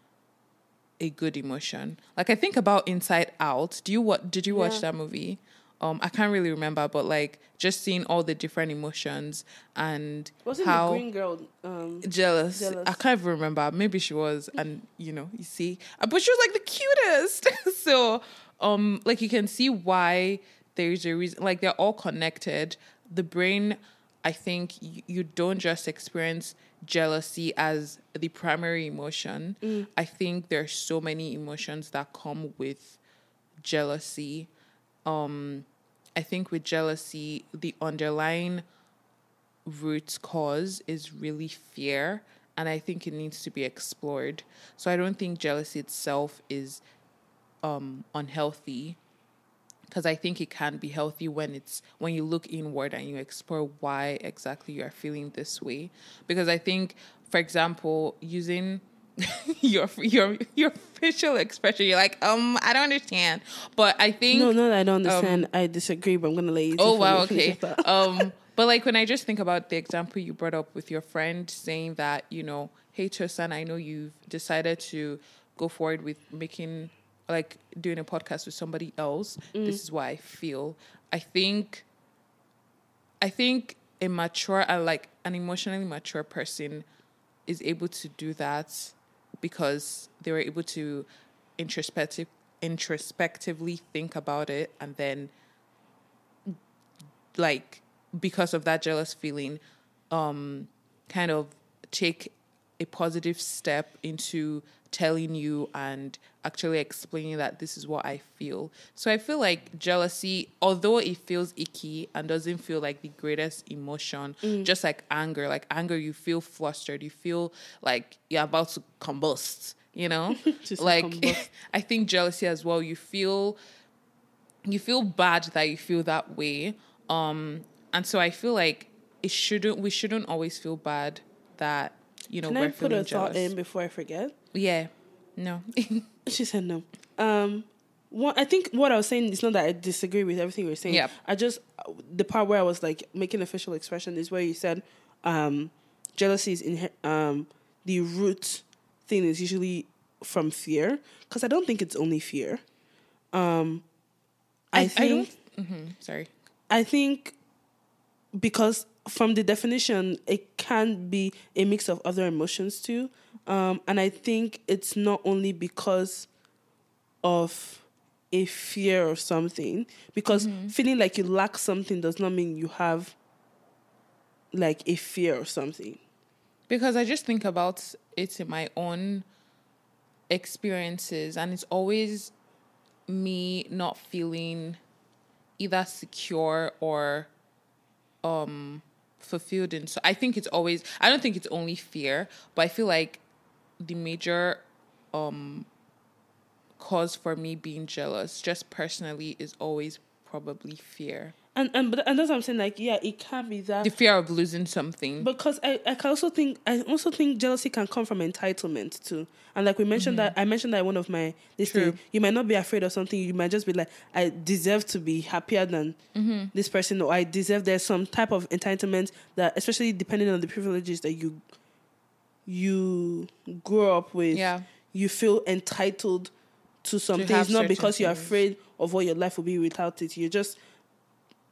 a good emotion. Like I think about Inside Out. Do you what did you watch Yeah. that movie? Um I can't really remember, but like just seeing all the different emotions and Wasn't how the green girl? Um, jealous. Jealous. I can't even remember. Maybe she was, and you know, you see, Uh, but she was like the cutest. so, um, like you can see why there's a reason. Like they're all connected. The brain, I think, you, you don't just experience jealousy as the primary emotion. I think there's so many emotions that come with jealousy. Um, I think with jealousy, the underlying root cause is really fear and i think it needs to be explored. So i don't think jealousy itself is um unhealthy because i think it can be healthy when it's when you look inward and you explore why exactly you are feeling this way. Because i think for example using your your your facial expression you're like um i don't understand but i think no, no, I don't understand. I disagree, but I'm gonna let you. Oh wow, okay. um, but like when I just think about the example you brought up with your friend saying that you know, hey Tosan, I know you've decided to go forward with making like doing a podcast with somebody else. This is why I feel. I think. I think a mature, uh, like an emotionally mature person, is able to do that because they were able to introspective introspectively think about it and then like because of that jealous feeling um kind of take a positive step into telling you and actually explaining that this is what I feel. So I feel like jealousy, although it feels icky and doesn't feel like the greatest emotion, just like anger, like anger, you feel flustered, you feel like you're about to combust. you know? Like combust. I think jealousy as well, you feel you feel bad that you feel that way. Um and so I feel like it shouldn't we shouldn't always feel bad that you know Can we're I put a thought in before I forget? Yeah. No. She said no. Um, what I think what I was saying is not that I disagree with everything you're saying. Yep. I just the part where I was like making official expression is where you said um, jealousy is in um, the root thing is usually from fear because I don't think it's only fear. Um, I, I, I think don't mhm, sorry. I think because from the definition, it can be a mix of other emotions too. Um, and I think it's not only because of a fear of something, because feeling like you lack something does not mean you have like a fear of something. because I just think about it in my own experiences, and it's always me not feeling either secure or um fulfilled in so I think it's always I don't think it's only fear, but I feel like the major um cause for me being jealous just personally is always probably fear. And and but and that's what I'm saying. Like, yeah, it can be that The fear of losing something. because I, I can also think I also think jealousy can come from entitlement too. And like we mentioned that I mentioned that in one of my this True. thing, you might not be afraid of something, you might just be like, I deserve to be happier than mm-hmm. this person or I deserve there's some type of entitlement that especially depending on the privileges that you you grow up with, Yeah. you feel entitled to some To things, not because you're afraid of what your life will be without it. You just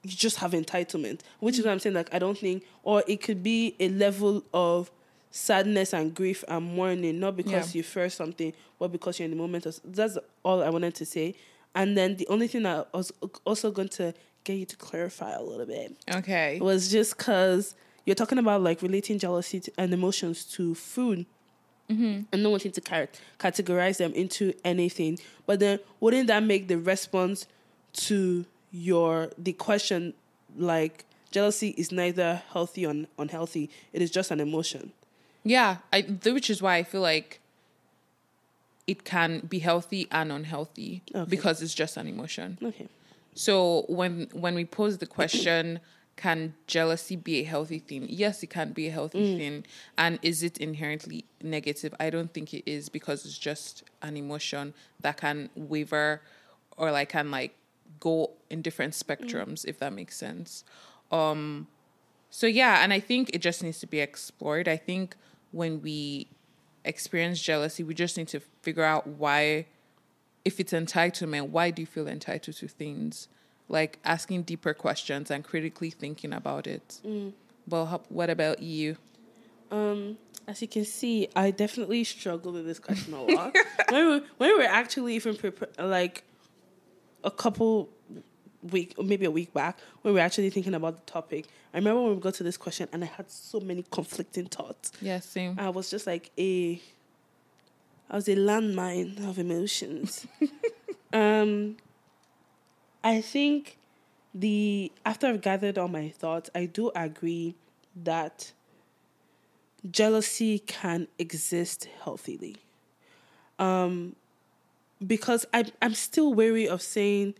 you just have entitlement, which is what I'm saying. Like I don't think, or it could be a level of sadness and grief and mourning, not because Yeah. you fear something, but because you're in the moment. Of, that's all I wanted to say. And then the only thing that I was also going to get you to clarify a little bit Okay. was just because you're talking about like relating jealousy to, and emotions to food mm-hmm. and not wanting to car- categorize them into anything. But then, wouldn't that make the response to your the question like jealousy is neither healthy or unhealthy? It is just an emotion. Yeah, I which is why I feel like it can be healthy and unhealthy Okay. because it's just an emotion. Okay. So when when we pose the question, can jealousy be a healthy thing? Yes, it can be a healthy mm. thing. And is it inherently negative? I don't think it is because it's just an emotion that can waver or like can like go in different spectrums if that makes sense. Um so yeah, and I think it just needs to be explored. I think when we experience jealousy, we just need to figure out why if it's entitlement, why do you feel entitled to things? Like asking deeper questions and critically thinking about it. Well, how- what about you? Um, as you can see, I definitely struggle with this question a lot. when we when we were actually even prepare, like a couple week, or maybe a week back, when we were actually thinking about the topic, I remember when we got to this question, and I had so many conflicting thoughts. Yeah, same. I was just like a, I was a landmine of emotions. um, I think the after I've gathered all my thoughts, I do agree that jealousy can exist healthily. Um, because I'm I'm still wary of saying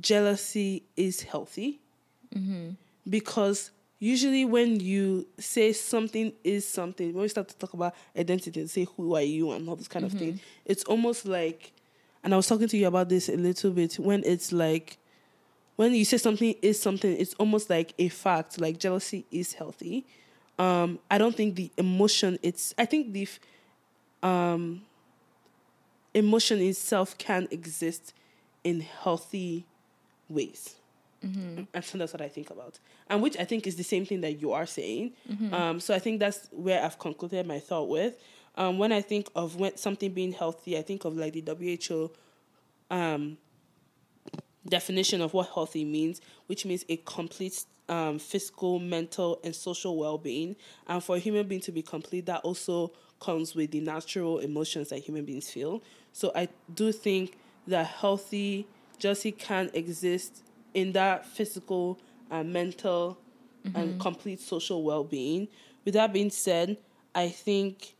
jealousy is healthy. Because usually when you say something is something, when we start to talk about identity and say who are you and all this kind of thing, it's almost like and I was talking to you about this a little bit when it's like when you say something is something, it's almost like a fact. Like jealousy is healthy. Um, I don't think the emotion. It's. I think the um, emotion itself can exist in healthy ways. And so that's what I think about, and which I think is the same thing that you are saying. Um, so I think that's where I've concluded my thought with. Um, when I think of when something being healthy, I think of like the WHO um, definition of what healthy means, which means a complete um, physical, mental, and social well being. And for a human being to be complete, that also comes with the natural emotions that human beings feel. So I do think that healthy jealousy can exist in that physical and mental and complete social well being. With that being said, I think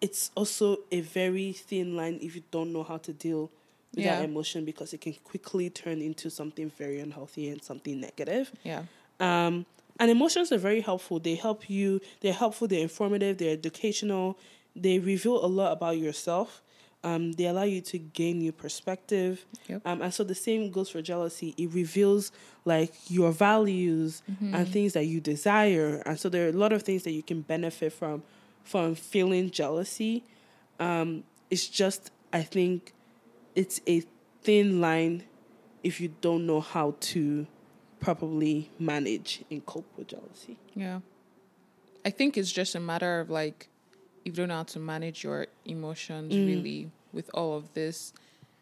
it's also a very thin line if you don't know how to deal with Yeah. that emotion because it can quickly turn into something very unhealthy and something negative. Yeah. Um, and emotions are very helpful. They help you. They're helpful. They're informative. They're educational. They reveal a lot about yourself. Um, they allow you to gain new perspective. Yep. Um, and so the same goes for jealousy. It reveals like your values and things that you desire. And so there are a lot of things that you can benefit from from feeling jealousy. Um, it's just I think it's a thin line if you don't know how to properly manage and cope with jealousy. Yeah. I think it's just a matter of like, if you don't know how to manage your emotions mm. really with all of this,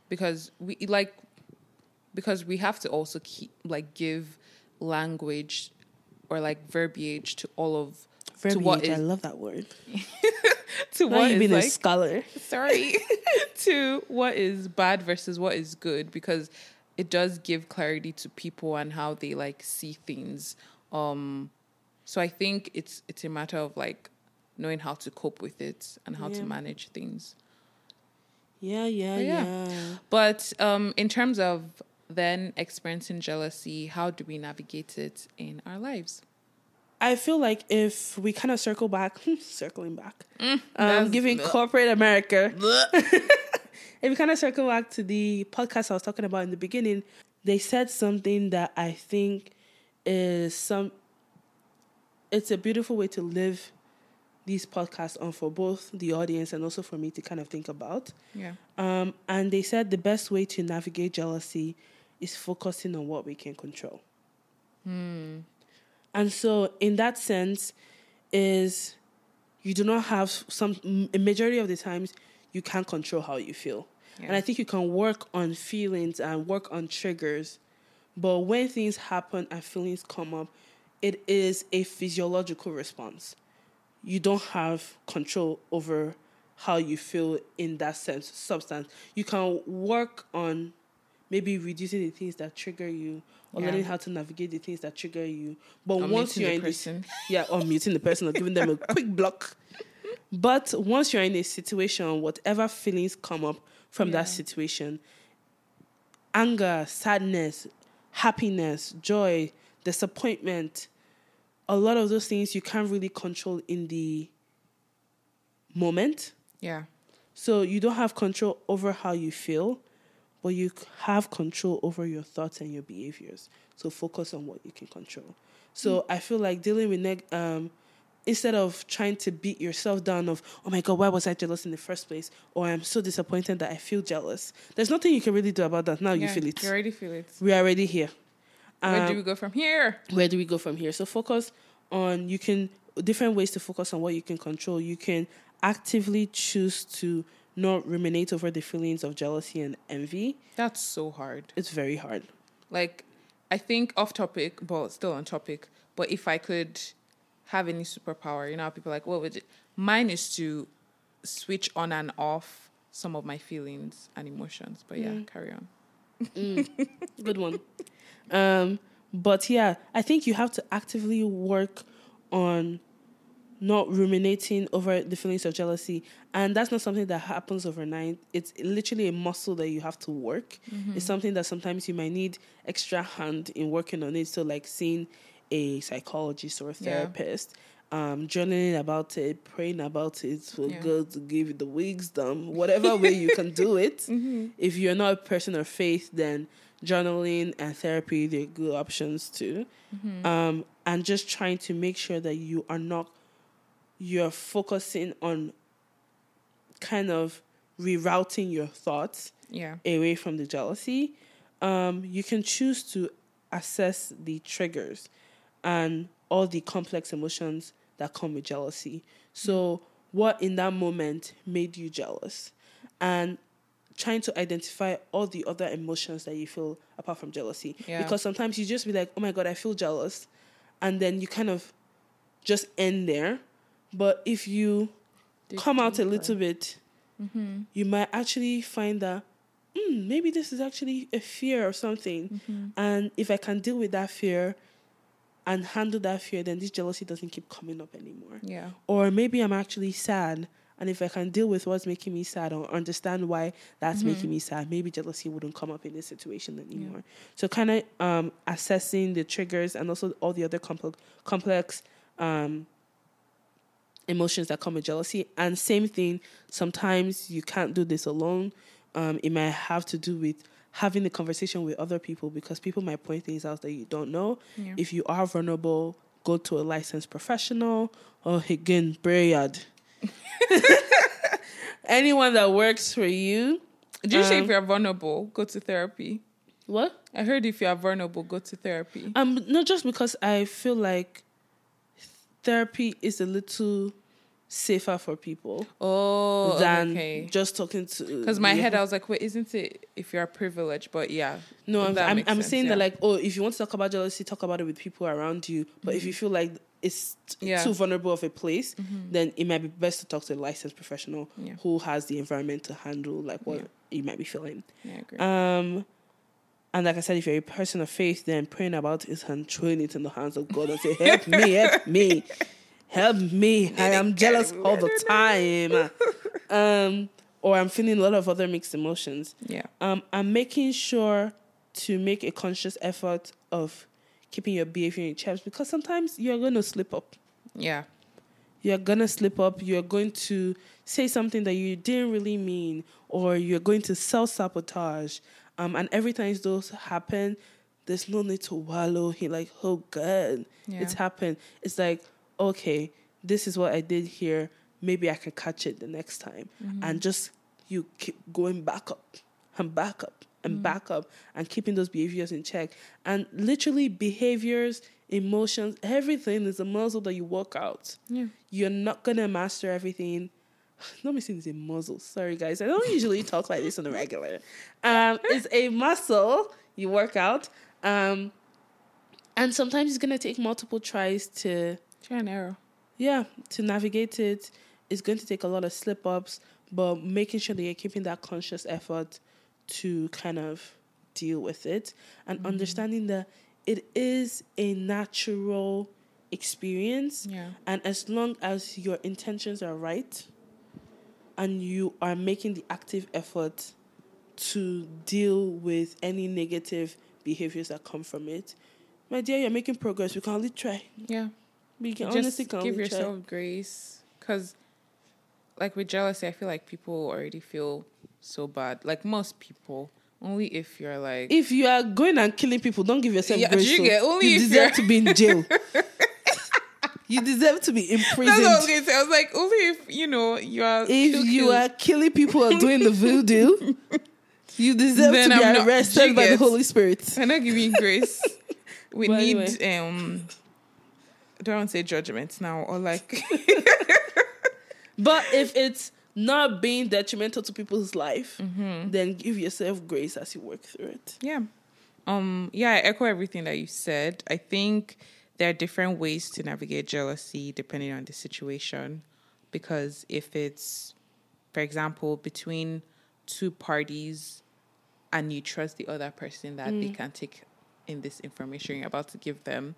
because we like, because we have to also keep like give language or like verbiage to all of to what Verbiage, I love that word. to Now what you've is been a scholar. sorry to what is bad versus what is good because it does give clarity to people and how they like see things um so i think it's it's a matter of like knowing how to cope with it and how Yeah. to manage things Yeah, yeah, yeah. yeah. but um in terms of then experiencing jealousy how do we navigate it in our lives I feel like if we kind of circle back, circling back, um, that's- giving corporate America, if we kind of circle back to the podcast I was talking about in the beginning, they said something that I think is some. It's a beautiful way to live these podcasts on for both the audience and also for me to kind of think about. yeah Um, and they said the best way to navigate jealousy is focusing on what we can control. And so, in that sense, is you do not have some a majority of the times you can't control how you feel, and I think you can work on feelings and work on triggers. But when things happen and feelings come up, it is a physiological response. You don't have control over how you feel in that sense, substance. You can work on maybe reducing the things that trigger you or Yeah. learning how to navigate the things that trigger you. But Or once you're in this, person. yeah, or muting the person or giving them a quick block. But once you're in a situation, whatever feelings come up from that situation, anger, sadness, happiness, joy, disappointment, a lot of those things you can't really control in the moment. yeah So you don't have control over how you feel, but you have control over your thoughts and your behaviors. So focus on what you can control. So I feel like dealing with neg um instead of trying to beat yourself down of oh my god why was I jealous in the first place or I'm so disappointed that I feel jealous. There's nothing you can really do about that. Now you feel it. you already feel it We're already here. where Um, do we go from here where do we go from here? So focus on you can different ways to focus on what you can control. You can actively choose to not ruminate over the feelings of jealousy and envy. that's so hard It's very hard. like I think off topic, but still on topic. But if I could have any superpower, you know, people are like, what would it? Mine is to switch on and off some of my feelings and emotions. But yeah, mm. carry on. Mm. Good one. um, but yeah, I think you have to actively work on not ruminating over the feelings of jealousy. And that's not something that happens overnight. It's literally a muscle that you have to work. It's mm-hmm. something that sometimes you might need extra hand in working on it. So, like seeing a psychologist or a Yeah. therapist, um, journaling about it, praying about it for Yeah. God to give you the wisdom, whatever way you can do it. If you're not a person of faith, then journaling and therapy, they're good options too. Um, and just trying to make sure that you are not you're focusing on kind of rerouting your thoughts Yeah. away from the jealousy. Um, you can choose to assess the triggers and all the complex emotions that come with jealousy. So, what in that moment made you jealous? And trying to identify all the other emotions that you feel apart from jealousy. Yeah. Because sometimes you just be like, oh my God, I feel jealous. And then you kind of just end there. But if you Dig come out a little bit, you might actually find that mm, maybe this is actually a fear or something. And if I can deal with that fear and handle that fear, then this jealousy doesn't keep coming up anymore. Yeah. Or maybe I'm actually sad And if I can deal with what's making me sad or understand why that's making me sad, maybe jealousy wouldn't come up in this situation anymore. So kind of um, assessing the triggers and also all the other complex complex um, emotions that come with jealousy. And same thing, sometimes you can't do this alone. Um, it might have to do with having the conversation with other people because people might point things out that you don't know. Yeah. If you are vulnerable, go to a licensed professional or again, Brayard. Anyone that works for you. Did you say Um, if you're vulnerable, go to therapy? What? I heard if you are vulnerable, go to therapy. Um, not just because I feel like therapy is a little safer for people Oh, than okay. just talking to. Because my yeah. head, I was like, wait, isn't it if you're privileged? But yeah. No, I'm, I'm, I'm sense, saying yeah. that like, oh, if you want to talk about jealousy, talk about it with people around you. But if you feel like it's t- Yeah. too vulnerable of a place, then it might be best to talk to a licensed professional who has the environment to handle like what you might be feeling. Yeah, I agree. Um, and like I said, if you're a person of faith, then praying about it and throwing it in the hands of God and say, "Help me, help me, help me! I am jealous all the time." Um, or I'm feeling a lot of other mixed emotions yeah. um, I'm making sure to make a conscious effort of keeping your behavior in check because sometimes you're going to slip up. Yeah. You're going to slip up. You're going to say something that you didn't really mean, or you're going to self sabotage. Um, and every time those happen, there's no need to wallow. He like, oh God, Yeah. it's happened. It's like, okay, this is what I did here. Maybe I can catch it the next time. And just you keep going back up and back up and back up and keeping those behaviors in check. And literally, behaviors, emotions, everything is a muscle that you work out. Yeah. You're not gonna master everything. Let me say it's a muscle. Sorry, guys. I don't usually talk like this on the regular. Um, it's a muscle you work out. Um, and sometimes it's gonna take multiple tries to Try and error. yeah, to navigate it is going to take a lot of slip ups, but making sure that you're keeping that conscious effort to kind of deal with it and mm-hmm. understanding that it is a natural experience. Yeah. And as long as your intentions are right and you are making the active effort to deal with any negative behaviors that come from it, my dear, you're making progress. We can only try. Yeah. We can Just honestly can give yourself grace. Because, like with jealousy, I feel like people already feel so bad. Like most people. Only if you're like. if you are going and killing people, don't give yourself Yeah, grace. you oh. get- only you deserve to be in jail. you deserve to be That's what I was imprisoned. going to say. I was like, only if, you know, you are. If kill, you kill. are killing people or doing the voodoo, you deserve Then to be I'm arrested by the Holy Spirit. I'm not giving grace. We But need anyway. um do I want to say judgment now or like But if it's not being detrimental to people's life, Mm-hmm. then give yourself grace as you work through it. yeah. Um yeah, I echo everything that you said. I think there are different ways to navigate jealousy depending on the situation because if it's for example between two parties and you trust the other person that they can take in this information you're about to give them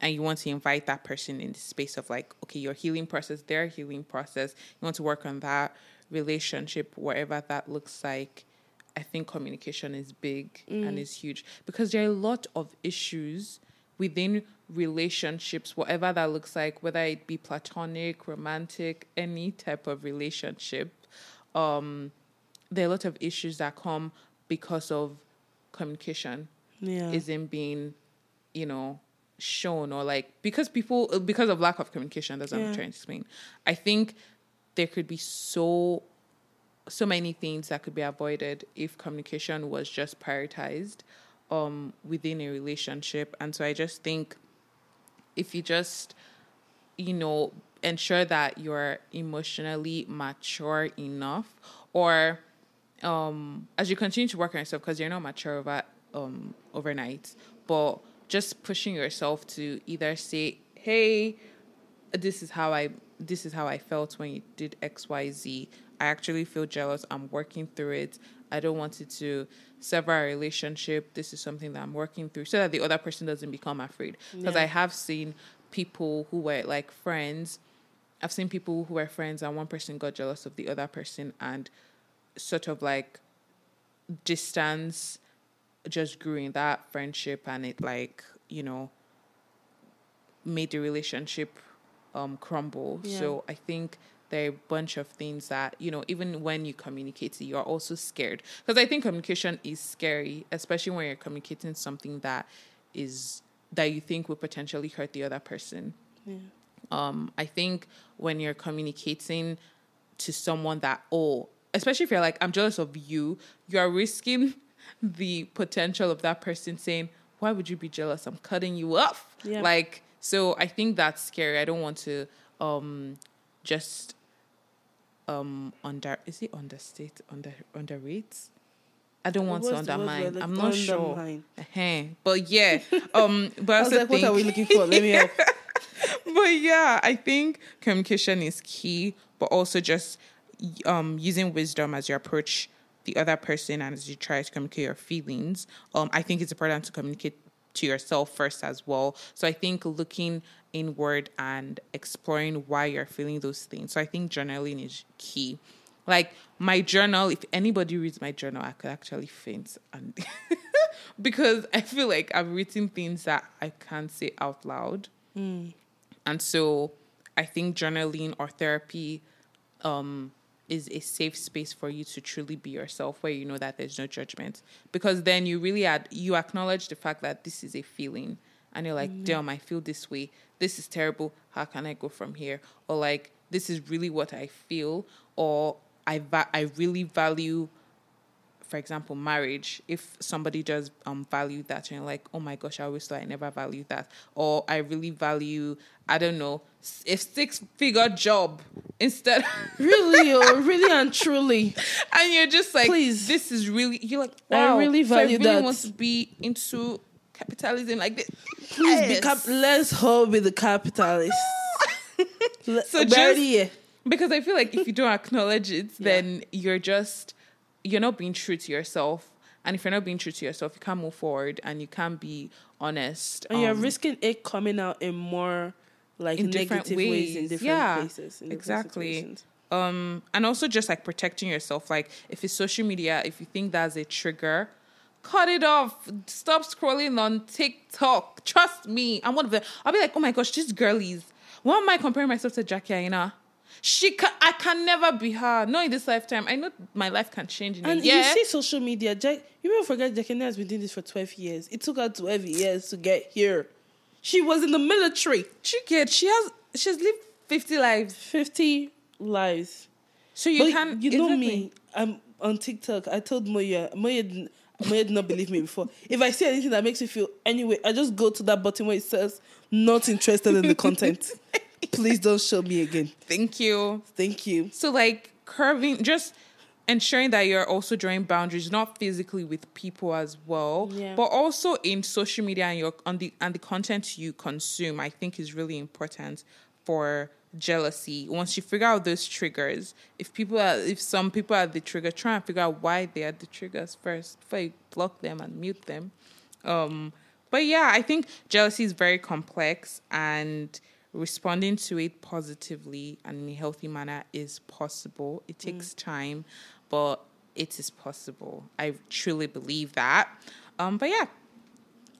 and you want to invite that person in the space of like okay your healing process their healing process you want to work on that relationship whatever that looks like i think communication is big and is huge because there are a lot of issues within relationships whatever that looks like whether it be platonic romantic any type of relationship um there are a lot of issues that come because of communication Yeah. isn't being, you know, shown or like because people because of lack of communication. That's what Yeah. I'm trying to explain. I think there could be so so many things that could be avoided if communication was just prioritized um within a relationship. And so I just think if you just you know ensure that you're emotionally mature enough or um as you continue to work on yourself because you're not mature over um overnight but just pushing yourself to either say hey this is how i this is how i felt when you did xyz i actually feel jealous. I'm working through it. I don't want it to sever our relationship. This is something that i'm working through so that the other person doesn't become afraid. Because Yeah. i have seen people who were like friends. I've seen people who were friends and one person got jealous of the other person and sort of like distance just grew in that friendship and it like, you know, made the relationship um crumble. Yeah. So I think there are a bunch of things that, you know, even when you communicate, you're also scared. Because I think communication is scary, especially when you're communicating something that is that you think will potentially hurt the other person. Um, I think when you're communicating to someone that, oh, especially if you're like, I'm jealous of you, you're risking the potential of that person saying, Why would you be jealous? I'm cutting you off. Yeah. Like, so I think that's scary. I don't want to um just um under is it understate under underrate? I don't want to What's the word undermine. I'm not sure. undermine. uh But yeah, um, but I, I was like, what are we looking for? Let me help. but yeah, I think communication is key, but also just um using wisdom as you approach the other person and as you try to communicate your feelings. Um, I think it's important to communicate to yourself first as well. So I think looking inward and exploring why you're feeling those things. So I think journaling is key. Like my journal, if anybody reads my journal, I could actually faint and because I feel like I've written things that I can't say out loud. And so I think journaling or therapy um, is a safe space for you to truly be yourself where you know that there's no judgment. Because then you really add, you acknowledge the fact that this is a feeling and you're like, mm-hmm. damn, I feel this way. This is terrible. How can I go from here? Or like, this is really what I feel. Or I, va- I really value for example, marriage, if somebody does um value that and you're like, oh my gosh, I always thought I never valued that. Or I really value, I don't know, a six figure job instead really, oh, really and truly. and you're just like, Please. this is really you're like, I wow, really so I value really that. want to be into capitalism like this. Please be Yes. cap- let's hold with the capitalists. So just- because I feel like if you don't acknowledge it, then you're just you're not being true to yourself. And if you're not being true to yourself, you can't move forward and you can't be honest. And you're um, risking it coming out in more like in different negative ways. in different Yeah, places. In exactly. um and also just like protecting yourself like if it's social media if you think that's a trigger cut it off stop scrolling on tiktok trust me i'm one of the i'll be like oh my gosh these girlies why am i comparing myself to jackie aina she can i can never be her not in this lifetime i know my life can change in And a year you see social media, Jack. You never forget Jackie has been doing this for twelve years. It took her twelve years to get here. She was in the military. she get she has she's lived 50 lives Fifty lives. so you but can you know exactly. me. I'm on TikTok. I told Moyo. Moyo Moyo did not believe me before. If I see anything that makes me feel anyway, I just go to that button where it says "not interested in the content." Please don't show me again. thank you Thank you. So like curving, just ensuring that you're also drawing boundaries, not physically with people as well, Yeah. but also in social media and your on the and the content you consume. I think is really important for jealousy. Once you figure out those triggers, if people are, if some people are the trigger, try and figure out why they are the triggers first before you block them and mute them. Um, but yeah, I think jealousy is very complex and responding to it positively and in a healthy manner is possible. It takes time, but it is possible. I truly believe that. Um, but yeah,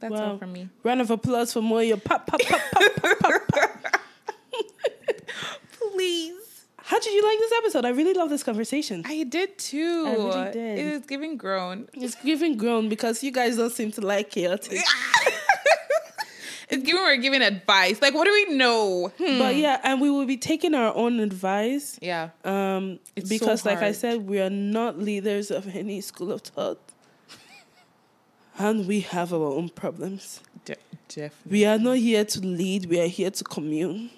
that's all Wow. from me. Round of applause for Moyo. Pop, pop, pop, pop. Pop. Please. How did you like this episode? I really love this conversation. I did too. I really did. It is giving grown. It's giving grown because you guys don't seem to like chaotic. It's giving we're giving advice. Like, what do we know? Hmm. But yeah, and we will be taking our own advice. Yeah. Um, It's so because, like I said, we are not leaders of any school of thought, and we have our own problems. De- definitely. We are not here to lead; we are here to commune.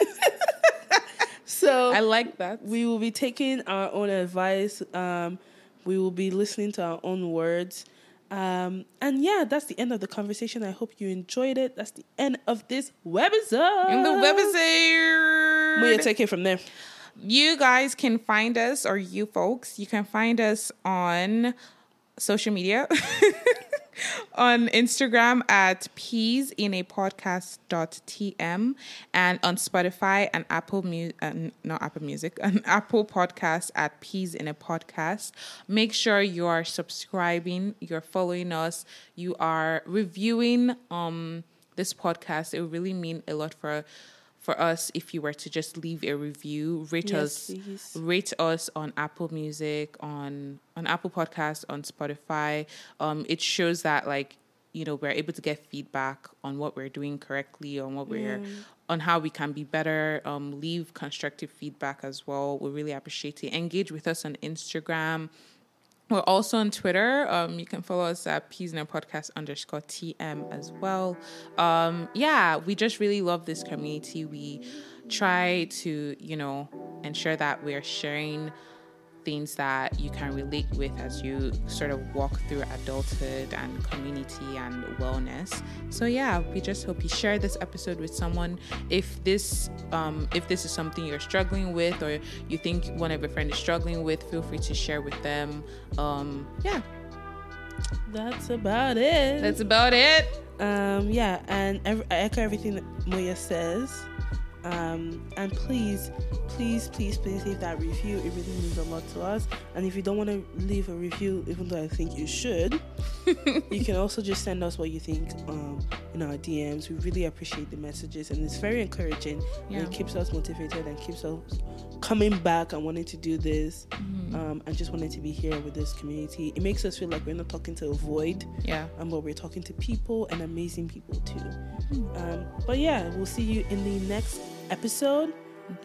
so I like that. we will be taking our own advice. Um, we will be listening to our own words. Um, and yeah, that's the end of the conversation. I hope you enjoyed it. That's the end of this webisode. In the webisode. We'll take it from there. You guys can find us, or you folks, you can find us on social media on Instagram at peas in a podcast.tm and on Spotify and Apple Music, uh, not Apple Music, an Apple podcast at peas in a podcast. Make sure you are subscribing, you're following us, you are reviewing um this podcast. It would really mean a lot for for us if you were to just leave a review. Rate Yes, us please. rate us on apple music on on apple podcast on spotify. Um it shows that like you know we're able to get feedback on what we're doing correctly on what we're on how we can be better. Um leave constructive feedback as well. We really appreciate it. Engage with us on instagram we're also on Twitter. Um, you can follow us at Peas in a Podcast underscore TM as well. Um, yeah, we just really love this community. We try to, you know, ensure that we're sharing things that you can relate with as you sort of walk through adulthood and community and wellness. So yeah, we just hope you share this episode with someone. If this um, if this is something you're struggling with or you think one of your friends is struggling with, feel free to share with them. Um, yeah, That's about it. that's about it. Um, yeah, and ev- I echo everything that Moyo says. Um, and please, please, please, please leave that review. It really means a lot to us. And if you don't want to leave a review, even though I think you should, you can also just send us what you think um, in our DMs. We really appreciate the messages, and it's very encouraging. Yeah. And it keeps us motivated and keeps us coming back and wanting to do this. Um, and just wanting to be here with this community. It makes us feel like we're not talking to a void Yeah. um, but we're talking to people and amazing people too. Um, but yeah, we'll see you in the next episode.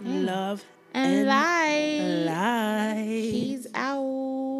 Mm. Love And and live. life. Peace out.